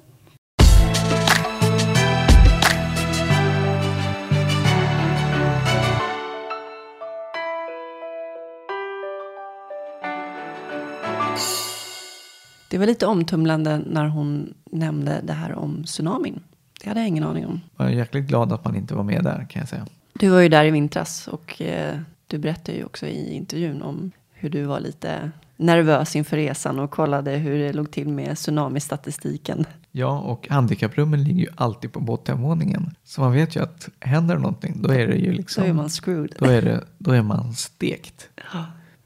Det var lite omtumlande när hon nämnde det här om tsunamin. Det hade jag ingen aning om. Jag är jäkligt glad att man inte var med där kan jag säga. Du var ju där i vintras och eh, du berättade ju också i intervjun om hur du var lite nervös inför resan och kollade hur det låg till med tsunamistatistiken. Ja, och handikapprummen ligger ju alltid på bottenvåningen. Så man vet ju att händer någonting, då är det ju liksom... Så är man screwed. Då är, det, då är man stekt.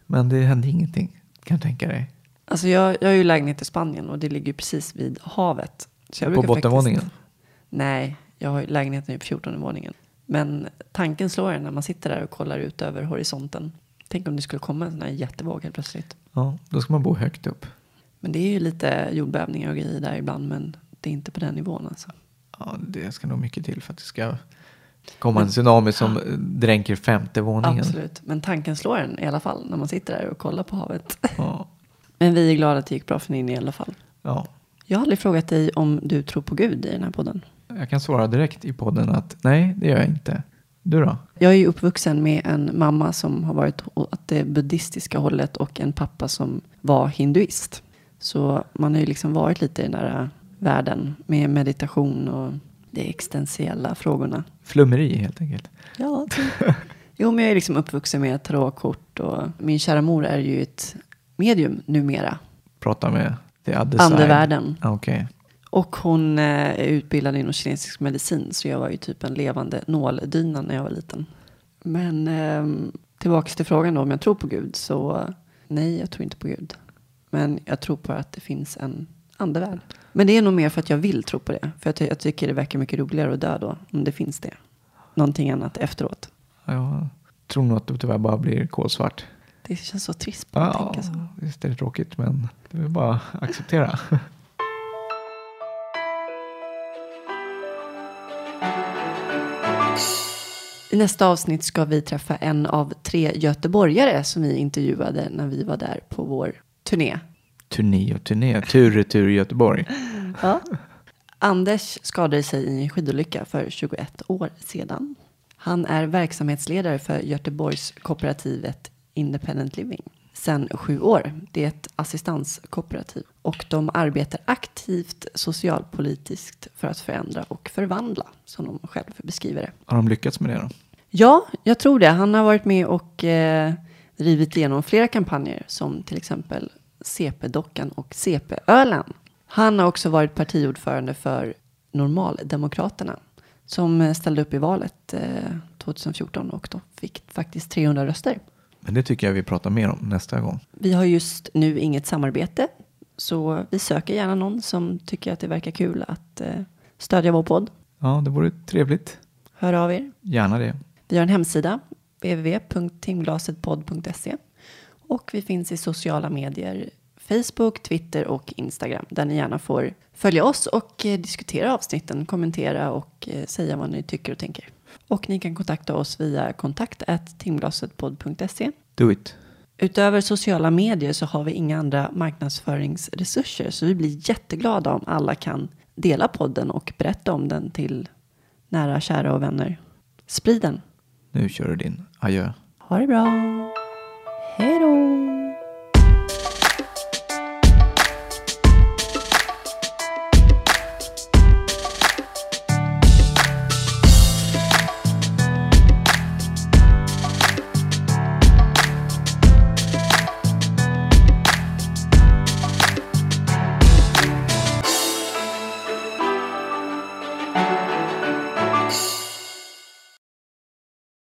Men det hände ingenting, kan jag tänka dig. Alltså jag, jag har ju lägenhet i Spanien och det ligger ju precis vid havet. Så jag På bottenvåningen? Faktiskt, nej, jag har ju lägenheten på 14 våningen. Men tanken slår en när man sitter där och kollar ut över horisonten. Tänk om det skulle komma en sån här jättevåg helt plötsligt. Ja, då ska man bo högt upp. Men det är ju lite jordbävningar och grejer där ibland. Men det är inte på den nivån alltså. Ja, det ska nog mycket till för att det ska komma en tsunami som dränker femte våningen. Absolut. Men tanken slår en i alla fall när man sitter där och kollar på havet. Ja, Men vi är glada att det gick bra för Ninni i alla fall. ja. Jag har aldrig frågat dig om du tror på Gud i den här podden. Jag kan svara direkt i podden att nej, det gör jag inte. Du då? Jag är ju uppvuxen med en mamma som har varit åt det buddhistiska hållet och en pappa som var hinduist. Så man har ju liksom varit lite i den där världen med meditation och de existentiella frågorna. Flummeri helt enkelt. Ja, typ. Jo, men jag är liksom uppvuxen med tarotkort och min kära mor är ju ett medium numera. Prata med the other side. Andevärlden. Ah, Okej. Och hon eh, är utbildad inom kinesisk medicin. Så jag var ju typ en levande nåldyna när jag var liten. Men eh, tillbaka till frågan då om jag tror på Gud. Så nej, jag tror inte på Gud. Men jag tror på att det finns en andevärld. Men det är nog mer för att jag vill tro på det. För jag, jag tycker det verkar mycket roligare att dö då. Om det finns det. Någonting annat efteråt. Jag tror nog att det tyvärr bara blir kolsvart. Det känns så trist bara att Ja, tänka så. visst är det tråkigt men det är bara att acceptera. I nästa avsnitt ska vi träffa en av tre göteborgare som vi intervjuade när vi var där på vår turné. turné och turné. Tur retur Göteborg. Ja. Anders skadade sig i en skidolycka för 21 år sedan. Han är verksamhetsledare för Göteborgs kooperativet Independent Living sedan sju år. Det är ett assistanskooperativ och de arbetar aktivt socialpolitiskt för att förändra och förvandla som de själv beskriver det. Har de lyckats med det då? Ja, jag tror det. Han har varit med och eh, drivit igenom flera kampanjer som till exempel CP-dockan och CP-ölen. Han har också varit partiordförande för Normaldemokraterna som ställde upp i valet eh, 2014 och då fick faktiskt 300 röster. Men det tycker jag vi pratar mer om nästa gång. Vi har just nu inget samarbete så vi söker gärna någon som tycker att det verkar kul att eh, stödja vår podd. Ja, det vore trevligt. Hör av er. Gärna det. Vi har en hemsida, www.timglasetpodd.se och vi finns i sociala medier, Facebook, Twitter och Instagram där ni gärna får följa oss och eh, diskutera avsnitten, kommentera och eh, säga vad ni tycker och tänker. Och ni kan kontakta oss via kontakt timglasetpodd.se. Do it. Utöver sociala medier så har vi inga andra marknadsföringsresurser så vi blir jätteglada om alla kan dela podden och berätta om den till nära, kära och vänner. Sprid den. Nu kör du din. Adjö. Ha det bra. Hej då.